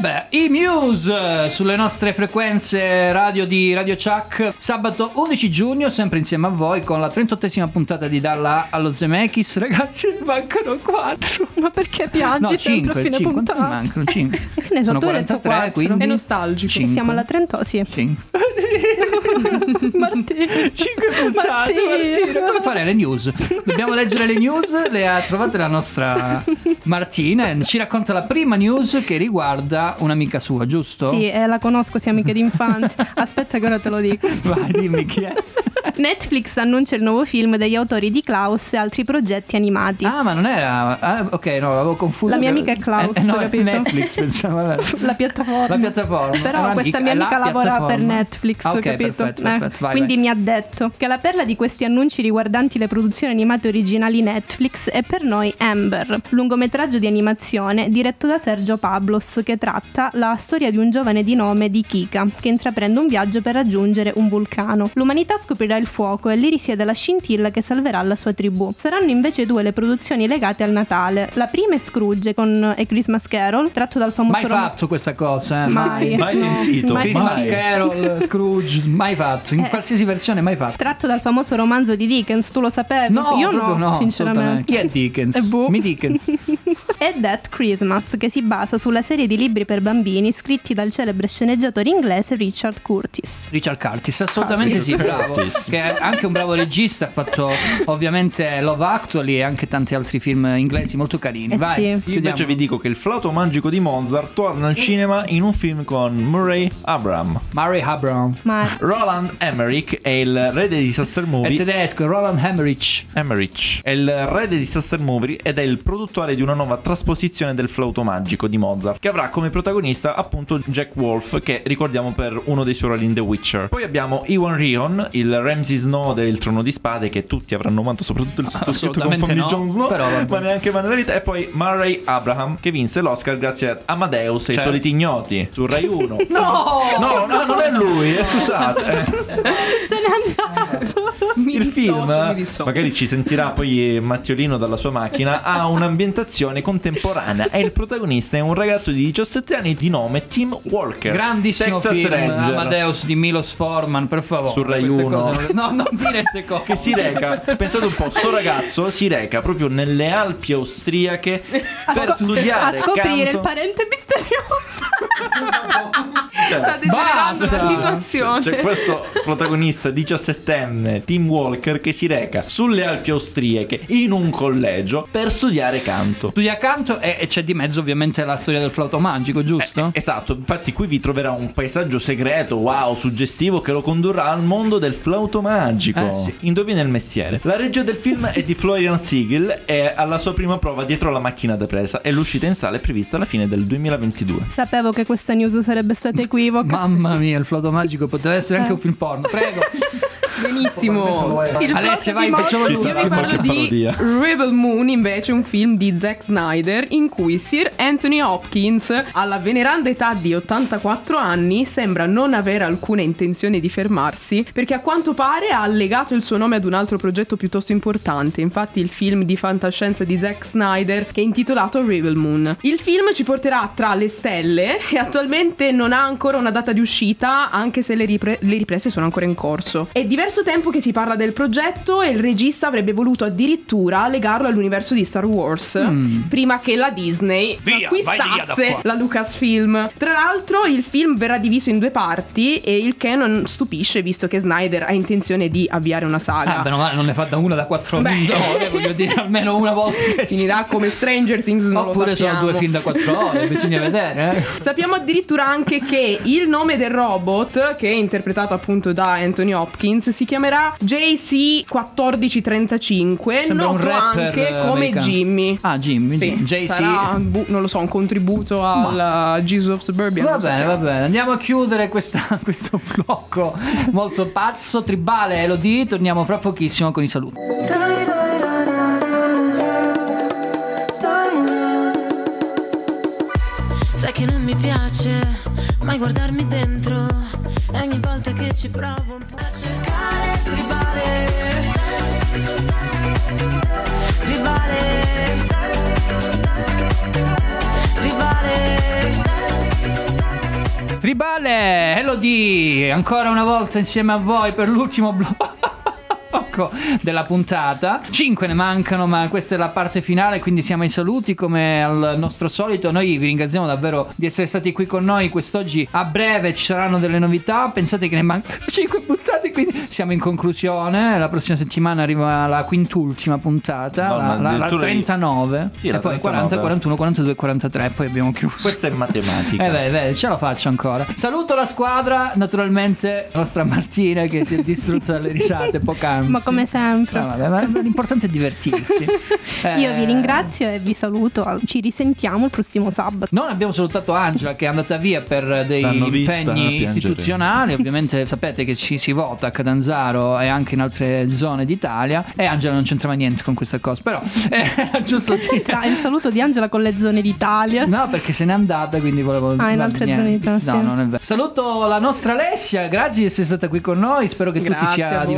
Beh, i Muse eh, sulle nostre frequenze radio di Radio Chuck sabato 11 giugno, sempre insieme a voi con la 38esima puntata di Dalla allo Zemeckis. Ragazzi, mancano 4. Ma perché piangi No, sempre 5, a fine 5, puntata? mancano 5. Ne so, Sono tu hai detto 43, quattro. quindi È nostalgico. Cinque. Siamo alla 30, sì. 5 Martino. 5 puntate, Martina. Come fare le news? Dobbiamo leggere le news, le ha trovate la nostra Martina e ci racconta la prima news che riguarda un'amica sua, giusto? Sì, eh, la conosco, siamo amiche d'infanzia. Aspetta che ora te lo dico. Vai, dimmi chi è. Netflix annuncia il nuovo film degli autori di Klaus e altri progetti animati. Ah, ma non era. ah, ok, no, l'avevo confuso. La mia amica è Klaus, Eh, no, capito? Netflix, pensavo. La piattaforma. La piattaforma. Però un'amica- questa mia è la amica lavora per Netflix, Ah, ok, capito? perfetto, Eh, perfetto, vai, quindi vai. mi ha detto che la perla di questi annunci riguardanti le produzioni animate originali Netflix è per noi Amber, lungometraggio di animazione diretto da Sergio Pablos che tratta la storia di un giovane di nome di Kika che intraprende un viaggio per raggiungere un vulcano. L'umanità scoprirà il fuoco e lì risiede la scintilla che salverà la sua tribù. Saranno invece due le produzioni legate al Natale. La prima è Scrooge con A Christmas Carol, tratto dal famoso Mai rom- fatto questa cosa, eh? Mai. Mai sentito, Mai. Christmas mai. Carol, Scrooge, mai fatto. In Eh. qualsiasi versione, mai fatto. Tratto dal famoso romanzo di Dickens, tu lo sapevi? No, Io no, no, sinceramente. Chi è Dickens? Eh, boh. Mi Dickens. è That Christmas, che si basa sulla serie di libri per bambini scritti dal celebre sceneggiatore inglese Richard Curtis. Richard Curtis, assolutamente Curtis. sì, bravo. Curtis. Che è anche un bravo regista, ha fatto ovviamente Love Actually e anche tanti altri film inglesi molto carini. Eh Vai, sì. Io invece vi dico che il flauto magico di Mozart torna al cinema in un film con Murray Abraham. Murray Abraham. Ma Roland Emmerich è il re dei disaster È movie. tedesco, Roland Emmerich. Emmerich è il re dei disaster movie ed è il produttore di una nuova trasposizione del flauto magico di Mozart che avrà come protagonista appunto Jack Wolf che ricordiamo per uno dei suoi ruoli in The Witcher. Poi abbiamo Iwan Rion, il re Ramsey Snow del Trono di Spade che tutti avranno amato, soprattutto il sottoscritto con di no, Jon Snow, ma neanche mai nella vita. E poi Murray Abraham che vinse l'Oscar grazie a Amadeus e i Certo. soliti ignoti su Rai 1. No! No, no, non è lui, eh, scusate. Se n'è andato. Mi Il film, dissocio. magari ci sentirà poi Mattiolino dalla sua macchina, ha un'ambientazione contemporanea e il protagonista è un ragazzo di 17 anni di nome Tim Walker. Grandissimo Texas film Ranger. Amadeus di Milos Forman, per favore. Su Rai Queste 1. No, non dire queste cose. Che si reca, pensate un po', sto ragazzo si reca proprio nelle Alpi austriache per studiare A scoprire canto. il parente misterioso. Sta degenerando Basta. la situazione. C'è questo protagonista 17enne, Tim Walker, che si reca sulle Alpi austriache in un collegio per studiare canto. Studia canto e, e c'è di mezzo ovviamente la storia del flauto magico, giusto? Esatto, infatti qui vi troverà un paesaggio segreto, wow, suggestivo che lo condurrà al mondo del flauto magico. Eh sì. Indovina il mestiere. La regia del film è di Florian Siegel e alla sua prima prova dietro la macchina da presa e l'uscita in sala è prevista alla fine del 2022. Sapevo che questa news sarebbe stata equivoca. Mamma mia, il flauto magico poteva essere anche Eh. un film porno. Prego. Benissimo. Il Alessia, vai, facciamo il Io vi parlo di parodia. Rebel Moon, invece, un film di Zack Snyder in cui Sir Anthony Hopkins, alla veneranda età di 84 anni, sembra non avere alcuna intenzione di fermarsi perché a quanto pare ha allegato il suo nome ad un altro progetto piuttosto importante. Infatti, il film di fantascienza di Zack Snyder che è intitolato Rebel Moon. Il film ci porterà tra le stelle e attualmente non ha ancora una data di uscita, anche se le, ripre- le riprese sono ancora in corso. È diverso tempo che si parla del progetto e il regista avrebbe voluto addirittura legarlo all'universo di Star Wars prima che la Disney Via, acquistasse la Lucasfilm. Tra l'altro il film verrà diviso in due parti e il che non stupisce visto che Snyder ha intenzione di avviare una saga. Ah, bene o male, non ne fa da una da quattro Beh. ore, voglio dire, almeno una volta che Finirà come Stranger Things, non Oppure sono due film da quattro ore, bisogna vedere. Eh. Sappiamo addirittura anche che il nome del robot, che è interpretato appunto da Anthony Hopkins, si chiamerà JC1435, Sembra un noto rapper anche come americano. Jimmy. Ah, Jimmy, Sì, JC. sarà, bu- non lo so, un contributo al Jesus of Suburbia. Va bene, va bene. Andiamo a chiudere questa- questo blocco molto pazzo, tribale, Elodie. Torniamo fra pochissimo con i saluti. Sai che non mi piace mai guardarmi dentro che ci provo un po' a cercare rivale Rivale Rivale Elodie, ancora una volta insieme a voi per l'ultimo blocco. Della puntata 5 ne mancano ma questa è la parte finale quindi siamo ai saluti come al nostro solito noi vi ringraziamo davvero di essere stati qui con noi quest'oggi a breve ci saranno delle novità pensate che ne mancano 5 puntate quindi siamo in conclusione la prossima settimana arriva la quintultima puntata No, la, la- la addirittura 39 Sì, e la poi 39. 40 41 42 43 poi abbiamo chiuso Questa è matematica. eh beh, beh, ce la faccio ancora. Saluto la squadra, naturalmente la nostra Martina che si è distrutta dalle risate poc'anzi. Ma come sempre. Ah, vabbè, ma l'importante è divertirsi. Io Eh, vi ringrazio e vi saluto. Ci risentiamo il prossimo sabato. Non abbiamo salutato Angela che è andata via per dei L'hanno impegni istituzionali. Ovviamente sapete che ci si vota a Catanzaro e anche in altre zone d'Italia. E Angela non c'entrava niente con questa cosa. Però era giusto dire. Tra il saluto di Angela con le zone d'Italia. No, perché se n'è andata, quindi volevo. Ah, in altre niente. zone d'Italia, No, sì. non è vero. Saluto la nostra Alessia, grazie di essere stata qui con noi. Spero che tu ti Grazie a sia voi.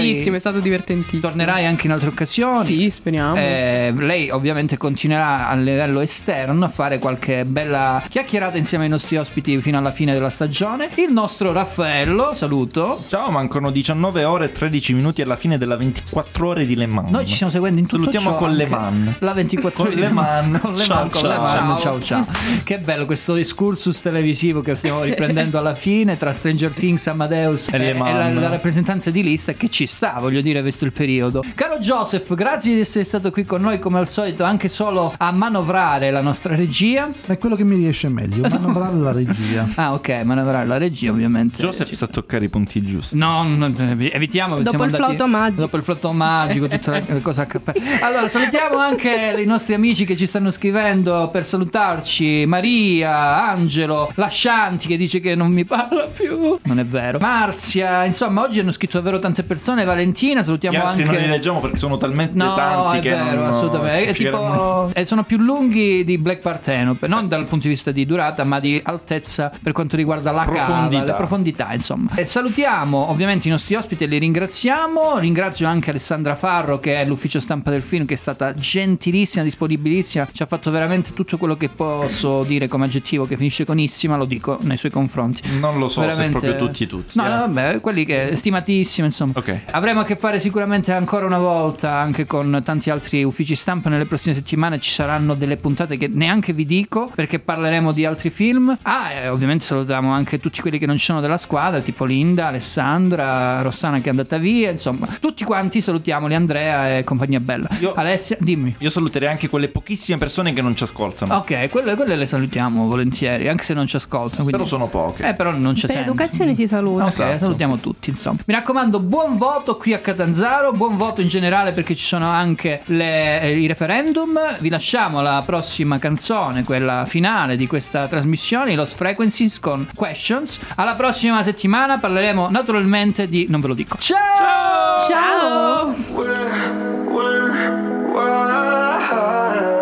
Divertita. Tantissimo, è stato divertentissimo. Tornerai anche in altre occasioni. Sì, speriamo. Eh, lei ovviamente continuerà a livello esterno a fare qualche bella chiacchierata insieme ai nostri ospiti fino alla fine della stagione. Il nostro Raffaello, saluto. Ciao, mancano 19 ore e 13 minuti alla fine della 24 ore di Le Mans. Noi ci stiamo seguendo in tutto Salutiamo ciò con Le Mans. La 24 Con ore Le di- Mans. Con Le Ciao, Mans, con Le ciao. Mans. ciao ciao. Che bello questo excursus televisivo che stiamo riprendendo alla fine tra Stranger Things, Amadeus E Le la, Mans. la rappresentanza di lista che ci sta, voglio dire, visto il periodo. Caro Joseph, grazie di essere stato qui con noi come al solito, anche solo a manovrare la nostra regia. È quello che mi riesce meglio, manovrare la regia. Ah, ok, manovrare la regia, ovviamente. Joseph sa toccare i punti giusti. No, no, evitiamo. Dopo siamo il andati- flauto magico. Dopo il flauto magico, tutte le, le cose a cappello. Allora, salutiamo anche i nostri amici che ci stanno scrivendo per salutarci. Maria, Angelo, Lascianti che dice che non mi parla più. Non è vero. Marzia, insomma, oggi hanno scritto davvero tante persone. Valentina, Gli salutiamo altri anche. non li leggiamo perché sono talmente No, tanti è che vero, non, assolutamente. Tipo, eh, sono più lunghi di Black Parthenope, non dal punto di vista di durata, ma di altezza per quanto riguarda la Profondità. cava, le profondità, insomma. E salutiamo ovviamente i nostri ospiti e li ringraziamo. Ringrazio anche Alessandra Farro, che è l'ufficio stampa del film, che è stata gentilissima, disponibilissima. Ci ha fatto veramente tutto quello che posso dire come aggettivo che finisce con issima, lo dico nei suoi confronti. Non lo so Veramente- se proprio tutti tutti. No, eh. no, vabbè, quelli che stimatissimi, insomma. Ok. Avremo a che fare sicuramente ancora una volta anche con tanti altri uffici stampa. Nelle prossime settimane ci saranno delle puntate che neanche vi dico perché parleremo di altri film. Ah, e ovviamente salutiamo anche tutti quelli che non ci sono della squadra, tipo Linda, Alessandra, Rossana che è andata via, insomma, tutti quanti salutiamoli, Andrea e compagnia bella. Alessia, dimmi. Io saluterei anche quelle pochissime persone che non ci ascoltano. Ok, quelle, quelle le salutiamo volentieri, anche se non ci ascoltano. quindi- Però sono poche. Eh, però non ci Per sentono. educazione ti saluto. Ok, Esatto. salutiamo tutti, insomma. Mi raccomando, buon voto qui a Catanzaro, buon voto in generale perché ci sono anche le- eh, i referendum. Vi lasciamo alla prossima canzone, quella finale di questa trasmissione, i Lost Frequencies con Questions. Alla prossima settimana parleremo naturalmente di... non ve lo dico. Ciao! Ciao! Radio